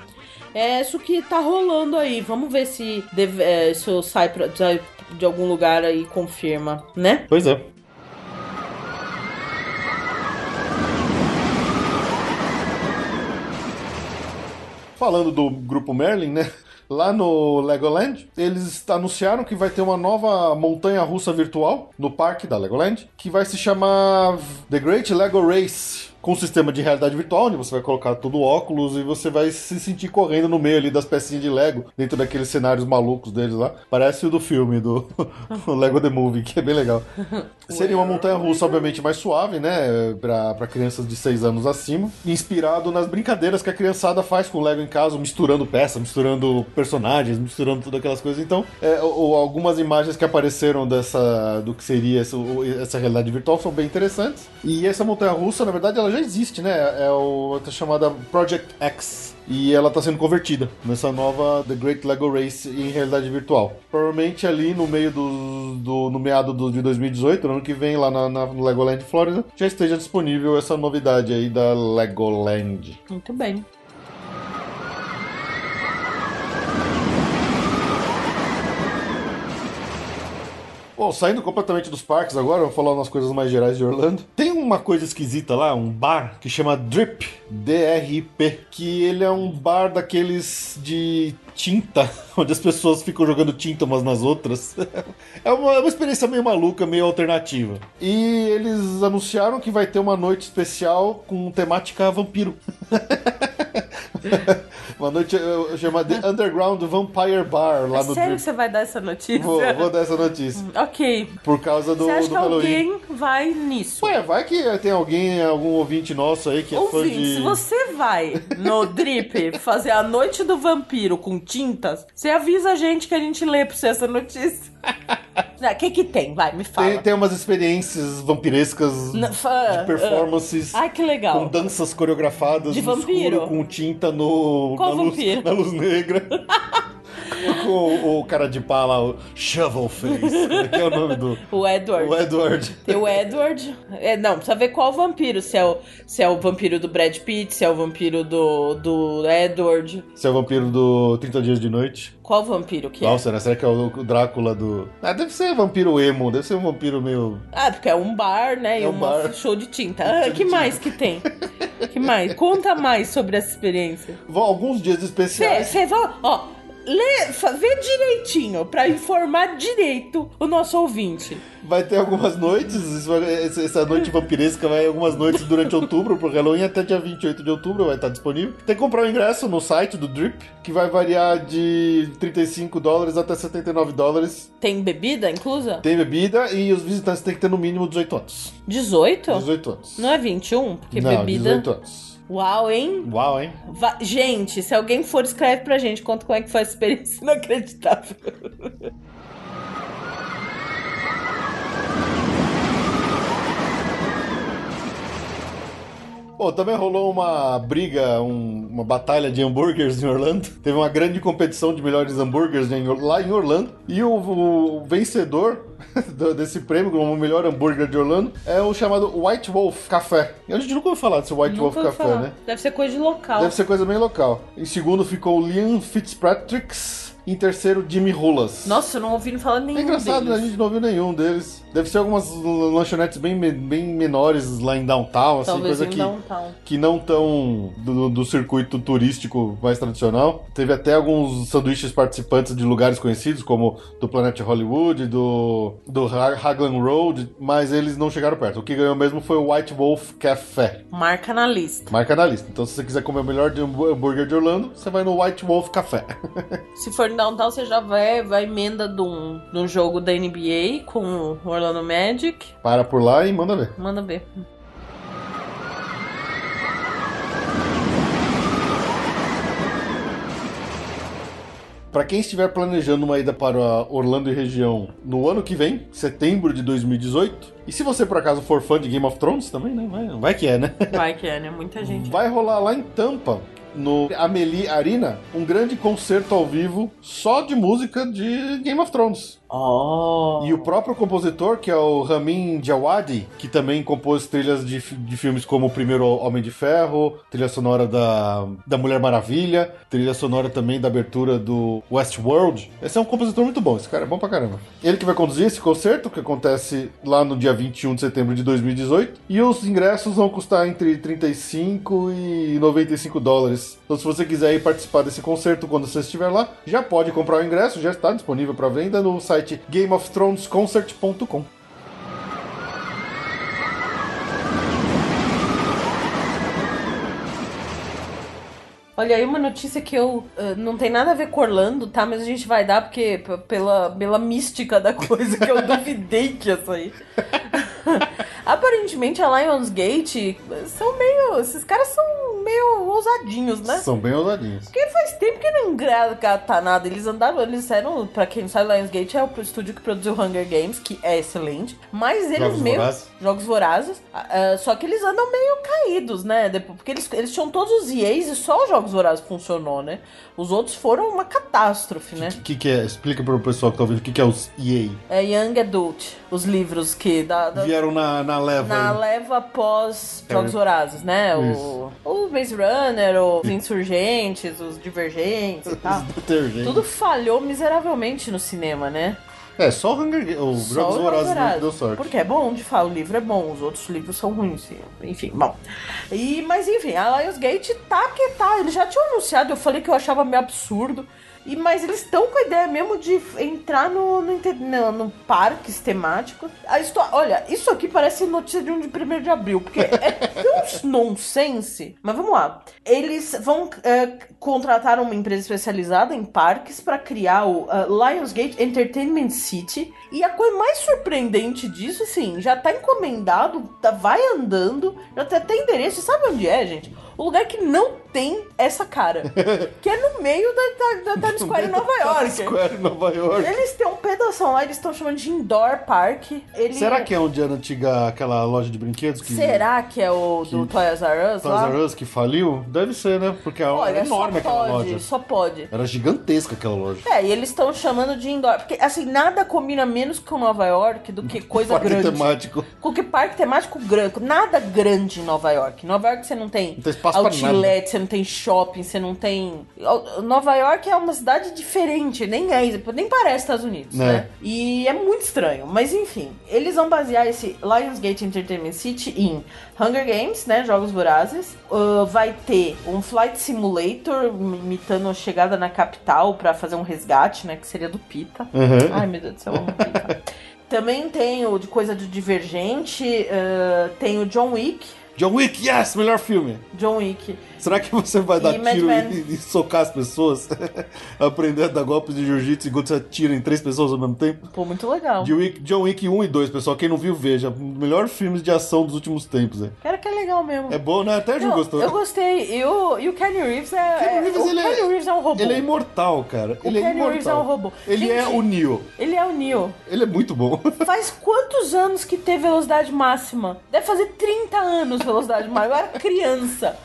é isso que tá rolando aí. Vamos ver se deve- é, isso sai pra- sai de algum lugar aí e confirma, né? Pois é. Falando do grupo Merlin, né? Lá no Legoland, eles anunciaram que vai ter uma nova montanha russa virtual no parque da Legoland, que vai se chamar The Great Lego Race. Com um sistema de realidade virtual, onde você vai colocar tudo óculos e você vai se sentir correndo no meio ali das pecinhas de Lego, dentro daqueles cenários malucos deles lá. Parece o do filme, do o Lego The Movie, que é bem legal. Seria uma montanha russa, obviamente, mais suave, né? Pra, pra crianças de 6 anos acima. Inspirado nas brincadeiras que a criançada faz com o Lego em casa, misturando peças, misturando personagens, misturando tudo aquelas coisas. Então, é, o- algumas imagens que apareceram dessa do que seria essa, o- essa realidade virtual são bem interessantes. E essa montanha russa, na verdade, ela já existe, né? É o tá chamada Project X. E ela está sendo convertida nessa nova The Great Lego Race em realidade virtual. Provavelmente ali no meio do, do no meado do, de 2018, no ano que vem, lá na, na, Legoland Florida, já esteja disponível essa novidade aí da Legoland. Muito bem. Bom, saindo completamente dos parques agora, vou falar umas coisas mais gerais de Orlando. Tem uma coisa esquisita lá, um bar que chama Drip, D-R-I-P, que ele é um bar daqueles de tinta, onde as pessoas ficam jogando tinta umas nas outras. É uma, é uma experiência meio maluca, meio alternativa. E eles anunciaram que vai ter uma noite especial com temática vampiro. uma noite eh, chamada The Underground Vampire Bar lá é no sério Drip. que você vai dar essa notícia? Vou, vou dar essa notícia. Ok. Por causa do, você acha do que Halloween. alguém vai nisso? Ué, vai que tem alguém, algum ouvinte nosso aí que é fã Ouvinte, de. se você vai no Drip fazer a noite do vampiro com tintas, você avisa a gente que a gente lê pra você essa notícia. O que que tem? Vai, me fala. Tem, tem umas experiências vampirescas Na- de performances Ai, que com legal. danças coreografadas De no vampiro? escuro, com tinta no, Qual luz, vampiro? na luz negra. o, o cara de pá lá, o Shovel Face. É que é o nome do. O Edward. O Edward. Tem o Edward. É, não, precisa ver qual vampiro. Se é, o, se é o vampiro do Brad Pitt, se é o vampiro do, do Edward. Esse é o vampiro do 30 Dias de Noite. Qual vampiro que Qual é? será? Será que é o Drácula do. Ah, deve ser vampiro emo, deve ser um vampiro meio. Ah, porque é um bar, né? E É um um bar. show de tinta. Ah, que mais que tem? que mais? Conta mais sobre essa experiência. Vão alguns dias especiais. Você vai, ó, lê, vê direitinho pra informar direito o nosso ouvinte. Vai ter algumas noites, essa essa noite vampiresca vai algumas noites durante outubro, pro Halloween até dia 28 de outubro vai estar disponível. Tem que comprar o ingresso no site do Drip, que vai variar de 35 dólares até 79 dólares. Tem bebida inclusa? Tem bebida e os visitantes têm que ter no mínimo 18 anos. 18? 18 anos. Não é 21? Porque Não, bebida. 18 anos. Uau, hein? Uau, hein? Va- Gente, se alguém for, escreve pra gente. Conta como é que foi a experiência inacreditável. Também rolou uma briga, um- uma batalha de hambúrgueres em Orlando. Teve uma grande competição de melhores hambúrgueres em- lá em Orlando. E o, o vencedor do- desse prêmio, como o melhor hambúrguer de Orlando, é o chamado White Wolf Café. A gente nunca ouviu falar desse White Nunca Wolf Café, falar. né? Deve ser coisa de local. Deve ser coisa bem local. Em segundo ficou o Liam Fitzpatrick's. Em terceiro, Jimmy Rulas. Nossa, eu não ouvi falar nenhum É engraçado, né? a deles. gente não ouviu nenhum deles. Deve ser algumas lanchonetes bem, bem menores lá em downtown, assim, Talvez coisa que, downtown. que não tão do, do circuito turístico mais tradicional. Teve até alguns sanduíches participantes de lugares conhecidos, como do Planet Hollywood, do, do Ha- Hagland Road, mas eles não chegaram perto. O que ganhou mesmo foi o White Wolf Café. Marca na lista. Marca na lista. Então, se você quiser comer o melhor de hambú- hambúrguer de Orlando, você vai no White Wolf Café. Se for em downtown, você já vai, vai emenda de um, de um jogo da NBA com o Orlando Magic. Para por lá e manda ver. Manda ver. Para quem estiver planejando uma ida para Orlando e região no ano que vem, setembro de 2018, e se você por acaso for fã de Game of Thrones também, né? Vai, vai que é, né? Vai que é, né? Muita gente. Vai rolar lá em Tampa, no Amelie Arena, um grande concerto ao vivo só de música de Game of Thrones. Oh. E o próprio compositor, que é o Ramin Djawadi, que também compôs trilhas de, de filmes como O Primeiro Homem de Ferro, trilha sonora da, da Mulher Maravilha, trilha sonora também da abertura do Westworld. Esse é um compositor muito bom, esse cara é bom pra caramba. Ele que vai conduzir esse concerto, que acontece lá no dia 21 de setembro de 2018, e os ingressos vão custar entre 35 e 95 dólares. Então se você quiser ir participar desse concerto quando você estiver lá, já pode comprar o ingresso, já está disponível para venda no site gameofthronesconcert.com. Olha aí uma notícia que eu eh, não tem nada a ver com Orlando, tá? Mas a gente vai dar porque pela, pela mística da coisa que eu duvidei que ia sair. Aparentemente a Lionsgate são meio. Esses caras são meio ousadinhos, né? São bem ousadinhos. Porque faz tempo que não engata nada. Eles andaram, eles eram, pra quem não sabe, Lionsgate é o estúdio que produziu Hunger Games, que é excelente. Mas eles Jogos meio. Vorazes. Jogos vorazes. ah, só que eles andam meio caídos, né? Porque eles, eles tinham todos os EAs e só os Jogos Vorazes funcionou, né? Os outros foram uma catástrofe, né? O que, que é? Explica pro pessoal que tá ouvindo o que, que é os EA. É Young Adult, os livros que. Da, da- Vieram na, na leva na leva após É. Jogos Vorazes, né? O, Isso. o Maze Runner, os Insurgentes, os Divergentes e tal. Tudo falhou miseravelmente no cinema, né? É, só o Hunger Games. Jogos Vorazes Vorazes. não deu sorte. Porque é bom, de fato, o livro é bom, os outros livros são ruins. Enfim, bom. E, mas enfim, a Lionsgate tá que tá. Eles já tinham anunciado, eu falei que eu achava meio absurdo. E, mas eles estão com a ideia mesmo de entrar no, no, no- no parques temáticos. A história, olha, isso aqui parece notícia de um de 1 de abril, porque é tão nonsense. Mas vamos lá. Eles vão é, contratar uma empresa especializada em parques para criar o ah, Lionsgate Entertainment City. E a coisa mais surpreendente disso, assim, já tá encomendado, tá, vai andando, já tem até endereço. Sabe onde é, gente? O lugar que não tem essa cara. que é no meio da, da, da Times Square em Nova Times York. Square em Nova York. Eles têm um instalação lá eles estão chamando de Indoor Park. Ele... Será que é onde era antiga aquela loja de brinquedos? Que... Será que é o do que- Toys R Us Toys? R Us que faliu? Deve ser, né? Porque era Olha, enorme só aquela pode, loja. só pode. Era gigantesca aquela loja. É, e eles estão chamando de indoor. Porque, assim, nada combina menos com Nova York do que coisa Parque grande. temático. Com que parque temático grande. Nada grande em Nova York. Nova York você não tem, Não tem espaço pra outlet, você não tem shopping, você não tem. Nova York é uma cidade diferente, nem é, nem parece Estados Unidos, É. né? E é muito estranho. Mas enfim, eles vão basear esse Lionsgate Entertainment City em Hunger Games, né? Jogos Vorazes. Uh, vai ter um Flight Simulator imitando a chegada na capital pra fazer um resgate, né? Que seria do Pita. Uhum. Ai, meu Deus do céu, eu amo Pita. Também tem o de coisa de divergente, uh, tem o John Wick. John Wick, yes! Melhor filme. John Wick. Será que você vai dar tiro e, e socar as pessoas? Aprender a dar golpes de jiu-jitsu enquanto você atira em três pessoas ao mesmo tempo? Pô, muito legal. John Wick, John Wick 1 e 2, pessoal. Quem não viu, veja. Melhor filmes de ação dos últimos tempos. É, Cara, que é legal mesmo. é bom, né? Até a Ju gostou. Eu gostei. E o, e o Kenny Reeves é. Kenny é- Reeves, o ele é- Kenny Reeves é um robô. Ele é imortal, cara. O ele é Kenny imortal. Reeves é um robô. Ele é Gente, o Neo. Ele é o Neo. Ele é muito bom. Faz quantos anos que teve velocidade máxima? Deve fazer 30 anos velocidade máxima. Eu era criança.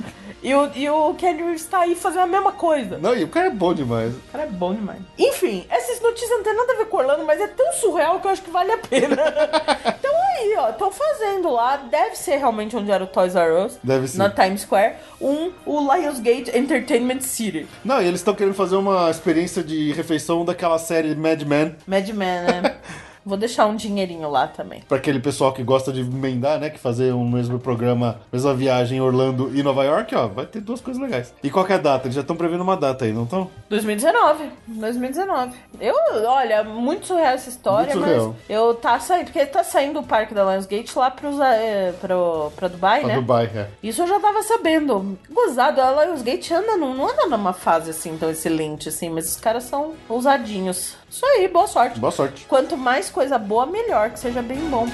E o, e o Kenny Reeves tá aí fazendo a mesma coisa. Não, e o cara é bom demais. O cara é bom demais. Enfim, essas notícias não tem nada a ver com Orlando, mas é tão surreal que eu acho que vale a pena. então aí, ó, estão fazendo lá. Deve ser realmente onde era o Toys R Us. Deve ser. Na Times Square. Um, o Lionsgate Entertainment City. Não, e eles estão querendo fazer uma experiência de refeição daquela série Mad Men. Mad Men, né? Vou deixar um dinheirinho lá também. Pra aquele pessoal que gosta de emendar, né? Que fazer um mesmo programa, mesma viagem em Orlando e Nova York, ó, vai ter duas coisas legais. E qual que é a data? Eles já estão prevendo uma data aí, não estão? 2019. 2019. Eu, olha, muito surreal essa história, Muito surreal. mas eu tá saindo, porque tá saindo o parque da Lionsgate lá pros, é, pro, pra Dubai, Pra né? Dubai, é. Isso eu já tava sabendo. Gozado, a Lionsgate anda, num- não anda numa fase assim tão excelente assim, mas os caras são ousadinhos. Isso aí, boa sorte. Boa sorte. Quanto mais coisa boa, melhor, que seja bem bom.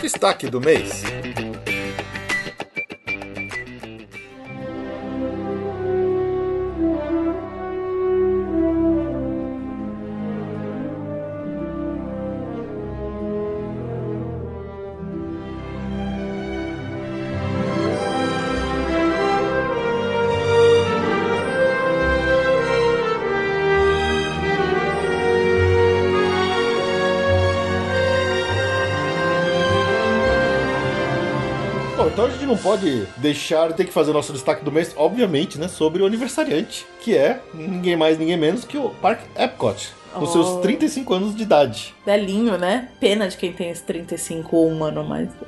Destaque do mês. Pode deixar de ter que fazer o nosso destaque do mês, obviamente, né? Sobre o aniversariante, que é ninguém mais, ninguém menos que o Parque Epcot. Com Oh. seus 35 anos de idade. Velhinho, né? Pena de quem tem esse 35 ou um ano a mais.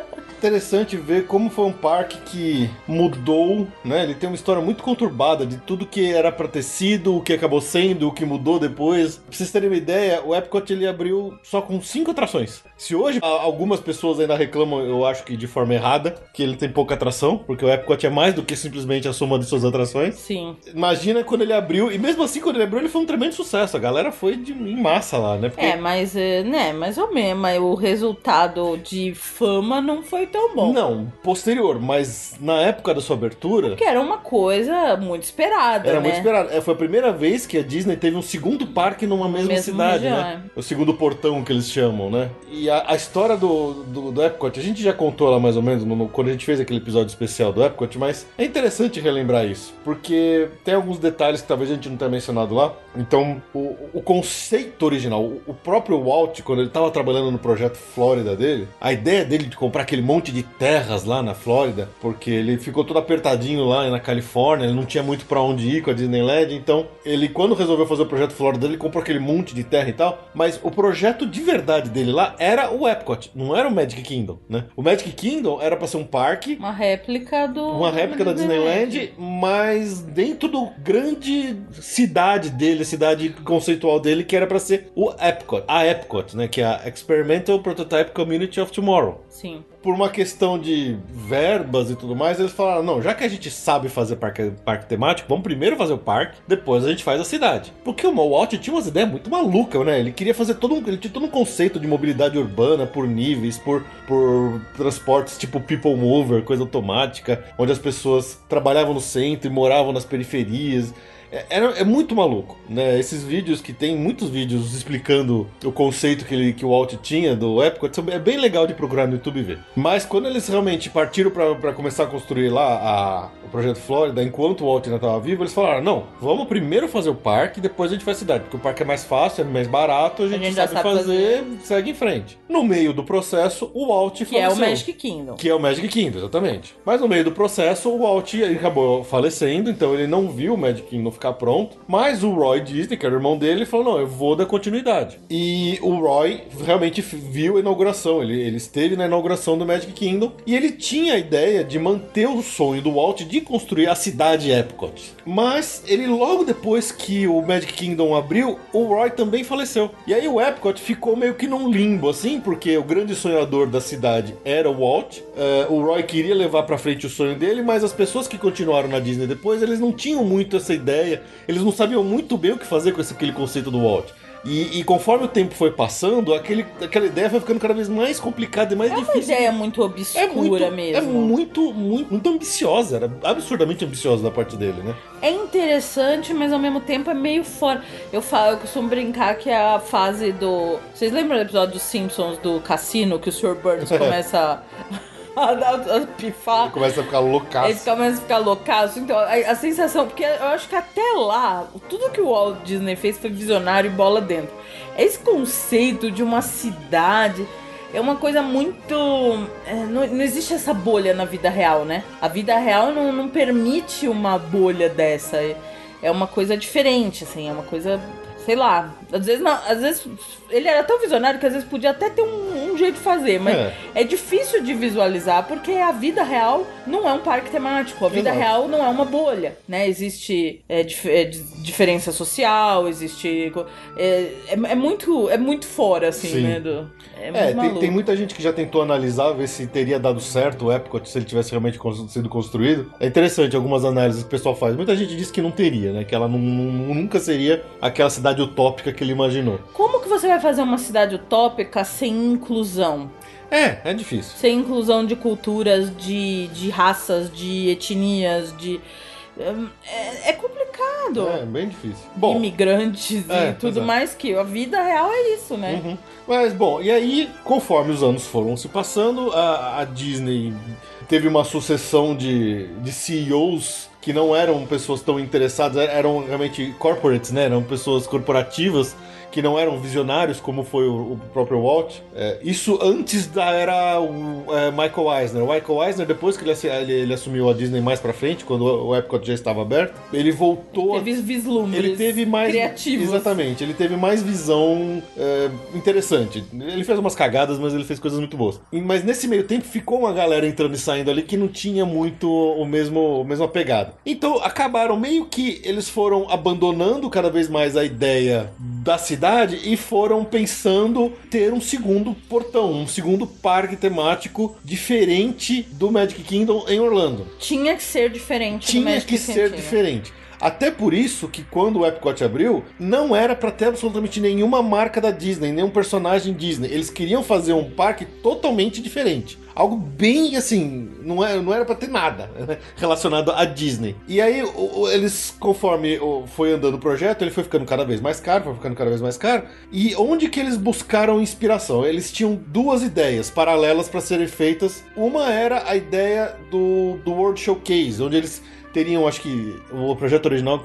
Interessante ver como foi um parque que mudou, né? Ele tem uma história muito conturbada de tudo que era pra ter sido, o que acabou sendo, o que mudou depois. Pra vocês terem uma ideia, o Epcot ele abriu só com cinco atrações. Se hoje algumas pessoas ainda reclamam, eu acho que de forma errada, que ele tem pouca atração, porque o Epcot é mais do que simplesmente a soma de suas atrações. Sim. Imagina quando ele abriu, e mesmo assim, quando ele abriu, ele foi um tremendo sucesso. A galera foi de, em massa lá, né? Porque- É, mas, é, né, mais ou menos. Mas o resultado de fama não foi tão bom. Não, posterior, mas na época da sua abertura. Porque era uma coisa muito esperada, Era né? muito esperado. É, foi a primeira vez que a Disney teve um segundo parque numa mesma Mesma cidade, região, né? O segundo portão que eles chamam, né? E a, a história do, do, do Epcot, a gente já contou lá mais ou menos no- no- quando a gente fez aquele episódio especial do Epcot, mas é interessante relembrar isso, porque tem alguns detalhes que talvez a gente não tenha mencionado lá. Então, o, o conceito original, o, o próprio Walt, quando ele estava trabalhando no projeto Flórida dele, a ideia dele de comprar aquele monte de terras lá na Flórida, porque ele ficou todo apertadinho lá na Califórnia, ele não tinha muito pra onde ir com a Disneyland, então ele, quando resolveu fazer o projeto Flórida, ele comprou aquele monte de terra e tal, mas o projeto de verdade dele lá era o Epcot, não era o Magic Kingdom, né? O Magic Kingdom era pra ser um parque, Uma réplica do. uma réplica da Disneyland, mas dentro do grande cidade dele, cidade conceitual dele, que era pra ser o Epcot, a Epcot, né? Que é a Experimental Prototype Community of Tomorrow Sim. Por uma questão de verbas e tudo mais, eles falaram: não, já que a gente sabe fazer parque, parque temático, vamos primeiro fazer o parque, depois a gente faz a cidade. Porque o Walt tinha umas ideias muito malucas, né? Ele queria fazer todo um. Ele tinha todo um conceito de mobilidade urbana por níveis, por, por transportes tipo People Mover, coisa automática, onde as pessoas trabalhavam no centro e moravam nas periferias. É, é, é, muito maluco, né? Esses vídeos que tem muitos vídeos explicando o conceito que, ele, que o Walt tinha do Epcot, é bem legal de procurar no YouTube ver. Mas quando eles realmente partiram para começar a construir lá a, o projeto Flórida, enquanto o Walt ainda estava vivo, eles falaram: não, vamos primeiro fazer o parque, depois a gente faz a cidade, porque o parque é mais fácil, é mais barato, a gente, a gente sabe, sabe fazer, fazer, segue em frente. No meio do processo, o Walt que faleceu. Que é o Magic Kingdom. Que é o Magic Kingdom, exatamente. Mas no meio do processo, o Walt acabou falecendo, então ele não viu o Magic Kingdom ficar pronto. Mas o Roy Disney, que era o irmão dele, falou: não, eu vou dar continuidade. E o Roy realmente viu a inauguração. Ele, ele esteve na inauguração do Magic Kingdom e ele tinha a ideia de manter o sonho do Walt de construir a cidade Epcot. Mas ele, logo depois que o Magic Kingdom abriu, o Roy também faleceu. E aí o Epcot ficou meio que num limbo, assim, porque o grande sonhador da cidade era o Walt. Uh, o Roy queria levar para frente o sonho dele, mas as pessoas que continuaram na Disney depois, eles não tinham muito essa ideia eles não sabiam muito bem o que fazer com esse, aquele conceito do Walt. E, e, conforme o tempo foi passando, aquele, aquela ideia foi ficando cada vez mais complicada e mais é difícil. É uma ideia muito obscura é muito, mesmo. É muito, muito, muito ambiciosa. Era absurdamente ambiciosa da parte dele, né? É interessante, mas ao mesmo tempo é meio fora. Eu falo, eu costumo brincar que é a fase do. Vocês lembram do episódio dos Simpsons do cassino que o Sr. Burns começa a pifar. Ele começa a ficar loucaço. Ele começa a ficar loucaço. Então, a, a, sensação, porque eu acho que até lá, tudo que o Walt Disney fez foi visionário e bola dentro. Esse conceito de uma cidade é uma coisa muito. É, não, não, existe essa bolha na vida real, né? A vida real não, não permite uma bolha dessa. É uma coisa diferente, assim, é uma coisa sei lá, às vezes, não, às vezes ele era tão visionário que às vezes podia até ter um, um jeito de fazer, mas é. é. difícil de visualizar porque a vida real não é um parque temático, a vida Exato. real não é uma bolha, né? Existe é, dif é, diferença social, existe é, é, é, muito é muito fora assim, Sim. né? Do, é, tem, tem, muita gente que já tentou analisar ver se teria dado certo o Epcot se ele tivesse realmente sido construído. É interessante algumas análises que o pessoal faz. Muita gente diz que não teria, né? Que ela não, nunca seria aquela cidade utópica que ele imaginou. Como que você vai fazer uma cidade utópica sem inclusão? É, é difícil. Sem inclusão de culturas, de, de raças, de etnias, de. Hum, é, é complicado. É, bem difícil. Bom, Imigrantes é, e tudo mais, que a vida real é isso, né? Uhum. Mas, bom, e aí, conforme os anos foram se passando, a, a Disney teve uma sucessão de, de CEOs que não eram pessoas tão interessadas, eram realmente corporates, né? Eram pessoas corporativas que não eram visionários, como foi o, o próprio Walt. É, isso antes da era o, é, Michael Eisner. O Michael Eisner, depois que ele, ele, ele, assumiu a Disney mais pra frente, quando o Epcot já estava aberto, ele voltou. Teve a, vislumbres ele teve mais criativos. Exatamente, ele teve mais visão é, interessante. Ele fez umas cagadas, mas ele fez coisas muito boas. Mas nesse meio tempo ficou uma galera entrando e saindo ali que não tinha muito o mesmo, a mesma pegada. Então acabaram meio que eles foram abandonando cada vez mais a ideia da cidade e foram pensando ter um segundo portão, um segundo parque temático diferente do Magic Kingdom em Orlando. Tinha que ser diferente. Tinha que ser diferente. Até por isso que quando o Epcot abriu, não era para ter absolutamente nenhuma marca da Disney, nenhum personagem Disney. Eles queriam fazer um parque totalmente diferente. Algo bem assim, não era, não era pra ter nada né, relacionado à Disney. E aí, o, eles, conforme foi andando o projeto, ele foi ficando cada vez mais caro, foi ficando cada vez mais caro. E onde que eles buscaram inspiração? Eles tinham duas ideias paralelas para serem feitas. Uma era a ideia do, do World Showcase, onde eles teriam, acho que o projeto original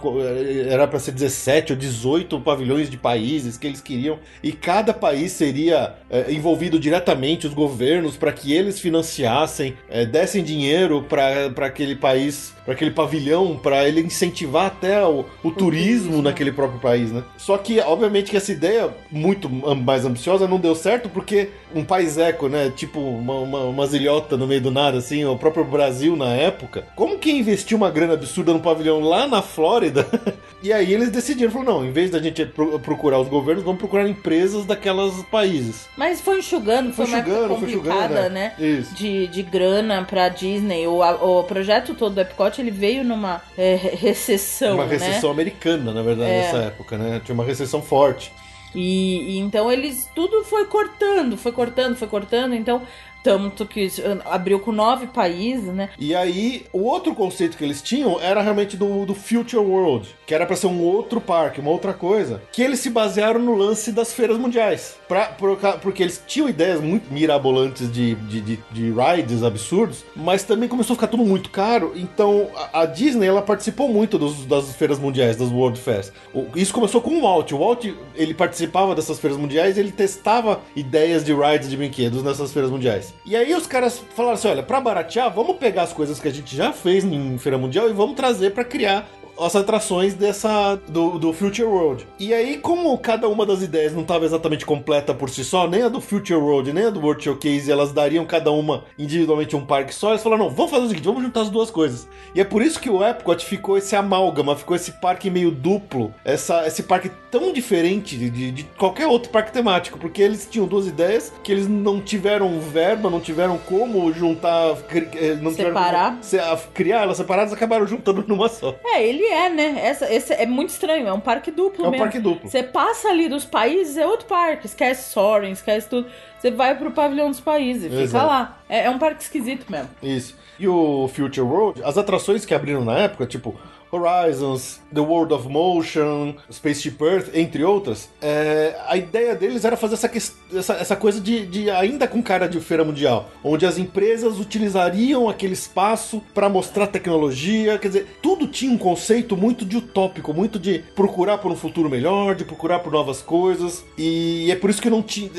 era para ser 17 ou 18 pavilhões de países que eles queriam, e cada país seria é, envolvido diretamente, os governos, para que eles financiassem, é, dessem dinheiro para aquele país para aquele pavilhão, para ele incentivar até o, o turismo naquele próprio país, né? Só que, obviamente, que essa ideia, muito mais ambiciosa, não deu certo, porque um país eco, né? Tipo uma, uma, uma zilhota no meio do nada, assim, o próprio Brasil na época, como que investiu uma grana absurda no pavilhão lá na Flórida E aí eles decidiram, falaram, não, em vez da gente pro- procurar os governos, vamos procurar empresas daquelas países. Mas foi enxugando, foi, Foi uma época enxugando, foi complicada, enxugando, né? né? Isso. De, de grana pra Disney. O, o projeto todo do Epcot, ele veio numa é, re- recessão, uma né? recessão americana, na verdade, É. nessa época, né? Tinha uma recessão forte. E, e então eles tudo foi cortando, foi cortando, foi cortando. Então, tanto que abriu com nove países, né? E aí, o outro conceito que eles tinham era realmente do, do Future World, que era pra ser um outro parque, uma outra coisa, que eles se basearam no lance das feiras mundiais. Pra, por porque eles tinham ideias muito mirabolantes de, de, de, de rides absurdos, mas também começou a ficar tudo muito caro, então a, a Disney ela participou muito dos- das feiras mundiais, das World Fest. O- Isso começou com o Walt. O Walt ele participava dessas feiras mundiais, ele testava ideias de rides de brinquedos nessas feiras mundiais. E aí os caras falaram assim: olha, pra baratear, vamos pegar as coisas que a gente já fez em feira mundial e vamos trazer pra criar as atrações dessa do, do Future World. E aí, como cada uma das ideias não estava exatamente completa por si só, nem a do Future World, nem a do World Showcase, elas dariam cada uma individualmente um parque só, eles falaram, não, vamos fazer o seguinte, vamos juntar as duas coisas. E é por isso que o Epcot ficou esse amálgama, ficou esse parque meio duplo, essa, esse parque tão diferente de, de- qualquer outro parque temático, porque eles tinham duas ideias que eles não tiveram verba, não tiveram como juntar, eh, não Separar. como se- a- criar elas separadas, acabaram juntando numa só. É, ele é, né? Essa, esse é muito estranho, é um parque duplo É um mesmo. parque duplo. Você passa ali dos países, é outro parque. Esquece Soaring, esquece tudo. Você vai pro pavilhão dos países, fica Exato. lá. É, é um parque esquisito mesmo. Isso. E o Future World, as atrações que abriram na época, tipo Horizons, The World of Motion, Spaceship Earth, entre outras, é, a ideia deles era fazer essa, essa, essa coisa de, de ainda com cara de feira mundial, onde as empresas utilizariam aquele espaço para mostrar tecnologia, quer dizer, tudo tinha um conceito muito de utópico, muito de procurar por um futuro melhor, de procurar por novas coisas, e é por isso que não tinha,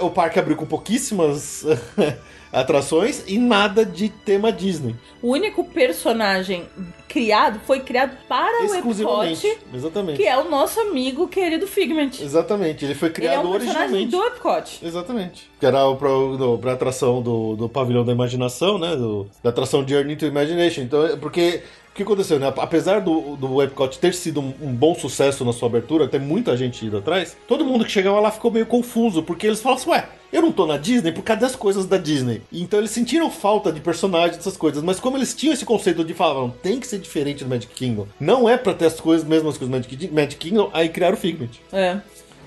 o parque abriu com pouquíssimas atrações e nada de tema Disney. O único personagem criado foi criado para o. Epcot, Exatamente. que é o nosso amigo querido Figment. Exatamente. Ele foi Ele é criado um originalmente. do Epcot. Exatamente. Que era o pro, do, pra atração do, do pavilhão da imaginação, né? Do, da atração Journey to Imagination. Então, é- porque. O que aconteceu, né? Apesar do, do Epcot ter sido um, um bom sucesso na sua abertura, ter muita gente indo atrás, todo mundo que chegava lá ficou meio confuso, porque eles falavam assim, ué, eu não tô na Disney por causa das coisas da Disney. Então eles sentiram falta de personagens, dessas coisas, mas como eles tinham esse conceito de falavam, tem que ser diferente do Magic Kingdom, não é pra ter as coisas mesmas que os Magic, Magic Kingdom, aí criaram o Figment. É.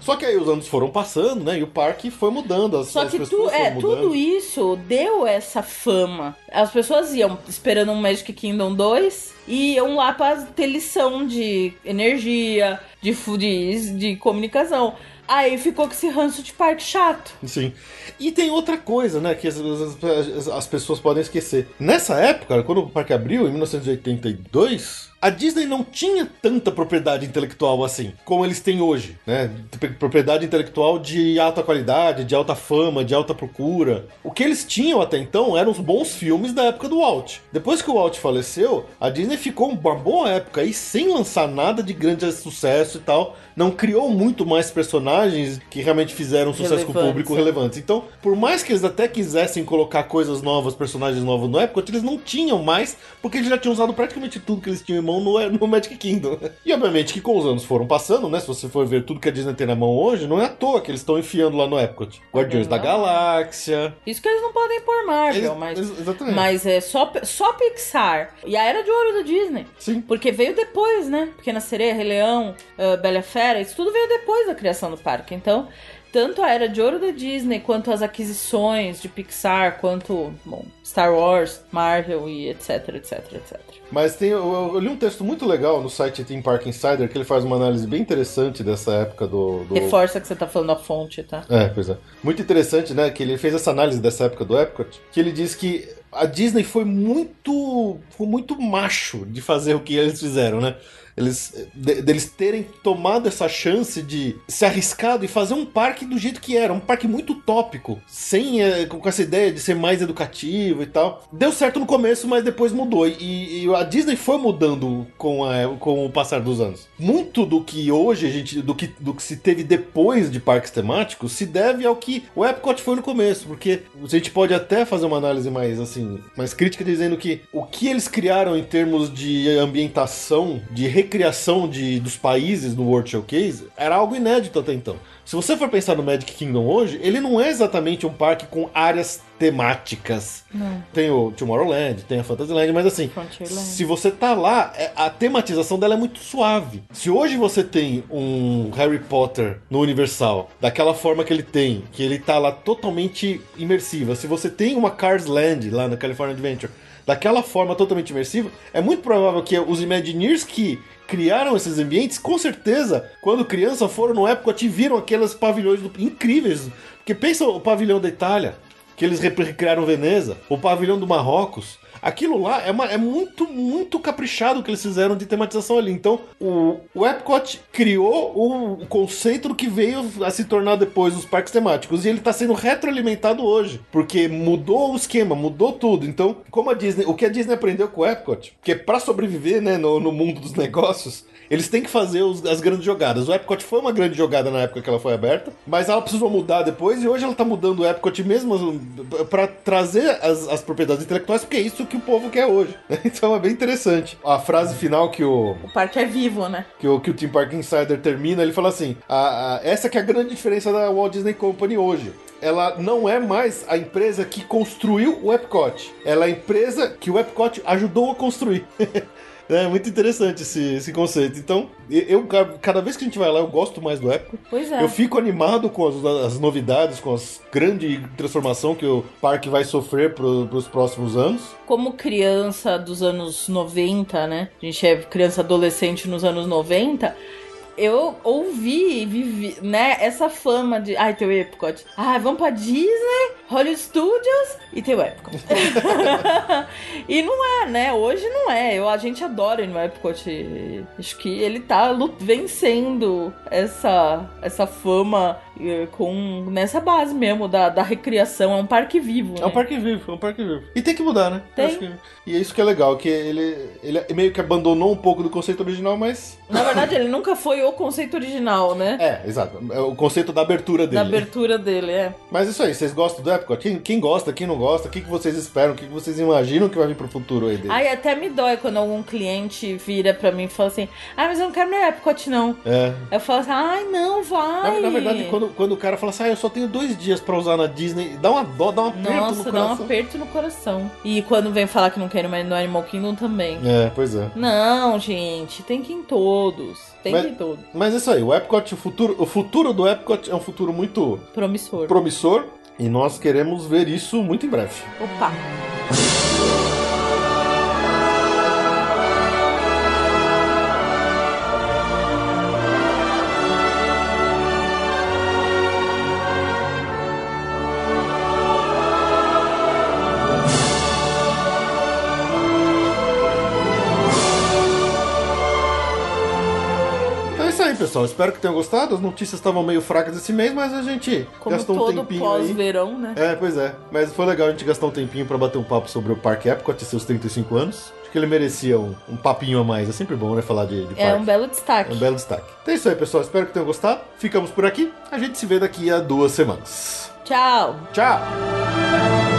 Só que aí os anos foram passando, né? E o parque foi mudando. As, Só as que pessoas tu, é, tudo isso deu essa fama. As pessoas iam esperando um Magic Kingdom 2 e iam lá pra ter lição de energia, de, de, de comunicação. Aí ficou com esse ranço de parque chato. Sim. E tem outra coisa, né? Que as, as- as pessoas podem esquecer. Nessa época, quando o parque abriu, em 1982, a Disney não tinha tanta propriedade intelectual assim, como eles têm hoje, né? Propriedade intelectual de alta qualidade, de alta fama, de alta procura. O que eles tinham até então eram os bons filmes da época do Walt. Depois que o Walt faleceu, a Disney ficou uma boa época aí sem lançar nada de grande sucesso e tal. Não criou muito mais personagens que realmente fizeram sucesso com o público é. relevantes. Então, por mais que eles até quisessem colocar coisas novas, personagens novos no Epcot, eles não tinham mais, porque eles já tinham usado praticamente tudo que eles tinham mão no, no Magic Kingdom. E obviamente que com os anos foram passando, né? Se você for ver tudo que a Disney tem na mão hoje, não é à toa que eles estão enfiando lá no Epcot. Guardiões da. Galáxia. Isso que eles não podem pôr Marvel, Eles- mas. exatamente. Mas é só, só Pixar. E a era de ouro da Disney. Sim. Porque veio depois, né? Pequena Sereia, Rei Leão, ah, Bela e Fera, isso tudo veio depois da criação do parque. Então, tanto a era de ouro da Disney, quanto as aquisições de Pixar, quanto, bom, Star Wars, Marvel e etc, etc, etc. Mas tem, eu, eu li um texto muito legal no site Team Park Insider que ele faz uma análise bem interessante dessa época do. do... Reforça que você tá falando a fonte, tá? É, pois é. Muito interessante, né? Que ele fez essa análise dessa época do Epcot, que ele diz que a Disney foi muito. foi muito macho de fazer o que eles fizeram, né? Eles, de- deles terem tomado essa chance de se arriscado e fazer um parque do jeito que era, um parque muito utópico, sem eh, com essa ideia de ser mais educativo e tal. Deu certo no começo, mas depois mudou. E, e a Disney foi mudando com, a- com o passar dos anos. Muito do que hoje a gente, do que, do que se teve depois de parques temáticos, se deve ao que o Epcot foi no começo, porque a gente pode até fazer uma análise mais assim, mais crítica dizendo que o que eles criaram em termos de ambientação, de recriação de, dos países no World Showcase era algo inédito até então. Se você for pensar no Magic Kingdom hoje, ele não é exatamente um parque com áreas temáticas. Não. Tem o Tomorrowland, tem a Fantasyland, mas assim, se você tá lá, é- a tematização dela é muito suave. Se hoje você tem um Harry Potter no Universal, daquela forma que ele tem, que ele tá lá totalmente imersiva, se você tem uma Cars Land lá na California Adventure, daquela forma totalmente imersiva, é muito provável que os Imagineers que criaram esses ambientes, com certeza, quando criança foram no Epcot e viram aqueles pavilhões do- incríveis. Porque pensa o pavilhão da Itália, que eles recriaram Veneza, o pavilhão do Marrocos. Aquilo lá é, uma- é muito, muito caprichado que eles fizeram de tematização ali. Então, o, o Epcot criou o, o conceito do que veio a se tornar depois os parques temáticos. E ele está sendo retroalimentado hoje. Porque mudou o esquema, mudou tudo. Então, como a Disney. O que a Disney aprendeu com o Epcot, que é para sobreviver né, no, no mundo dos negócios. Eles têm que fazer os- as grandes jogadas. O Epcot foi uma grande jogada na época que ela foi aberta, mas ela precisou mudar depois e hoje ela tá mudando o Epcot mesmo para trazer as, as propriedades intelectuais, porque é isso que o povo quer hoje. Então é bem interessante. A frase final que o, O parque é vivo, né? que o, que o Team Park Insider termina, ele fala assim: "A- a- essa que é a grande diferença da Walt Disney Company hoje. Ela não é mais a empresa que construiu o Epcot. Ela é a empresa que o Epcot ajudou a construir. É muito interessante esse, esse conceito. Então, eu, cada vez que a gente vai lá, eu gosto mais do Epcot. Pois é. Eu fico animado com as, as novidades, com as grande transformação que o parque vai sofrer para os próximos anos. Como criança dos anos 90, né? A gente é criança adolescente nos anos 90. Eu ouvi vivi, né, essa fama de. Ai, tem o Epcot. Ai, vamos pra Disney, Hollywood Studios e tem o Epcot. e não é, né? Hoje não é. Eu, a gente adora ir no Epcot. Acho que ele tá vencendo essa, essa fama com nessa base mesmo da, da recriação. É um parque vivo. É um né? parque vivo, é um parque vivo. E tem que mudar, né? Tem. Que- E é isso que é legal, que ele, ele meio que abandonou um pouco do conceito original, mas. Na verdade, ele nunca foi o conceito original, né? É, exato. É o conceito da abertura dele. Da abertura dele, é. Mas isso aí, vocês gostam do Epcot? Quem, quem gosta, quem não gosta, o que, que vocês esperam, o que, que vocês imaginam que vai vir pro futuro aí dele? Ai, até me dói quando algum cliente vira pra mim e fala assim: Ai, mas eu não quero no Epcot, não. É. Eu falo assim: Ai, não, Na, vai. na verdade, quando, quando o cara fala assim, ah, eu só tenho dois dias pra usar na Disney, dá uma dó, dá um aperto no Nossa, dá um coração. aperto no coração. E quando vem falar que não quer ir mais no Animal Kingdom também. É, pois é. Não, gente, tem que ir em todos. Tem Mas- que ir em todos. Mas é isso aí, o Epcot, o futuro, o futuro do Epcot é um futuro muito Promissor. promissor e nós queremos ver isso muito em breve. Opa! Pessoal. Espero que tenham gostado. As notícias estavam meio fracas esse mês, mas a gente Como gastou um tempinho pós-verão, né? É, pois é. Mas foi legal a gente gastar um tempinho pra bater um papo sobre o Parque Epcot e seus 35 anos. Acho que ele merecia um, um papinho a mais. É sempre bom, né, falar de, de É parque. um belo destaque. É um belo destaque. Então é isso aí, pessoal. Espero que tenham gostado. Ficamos por aqui. A gente se vê daqui a duas semanas. Tchau! Tchau!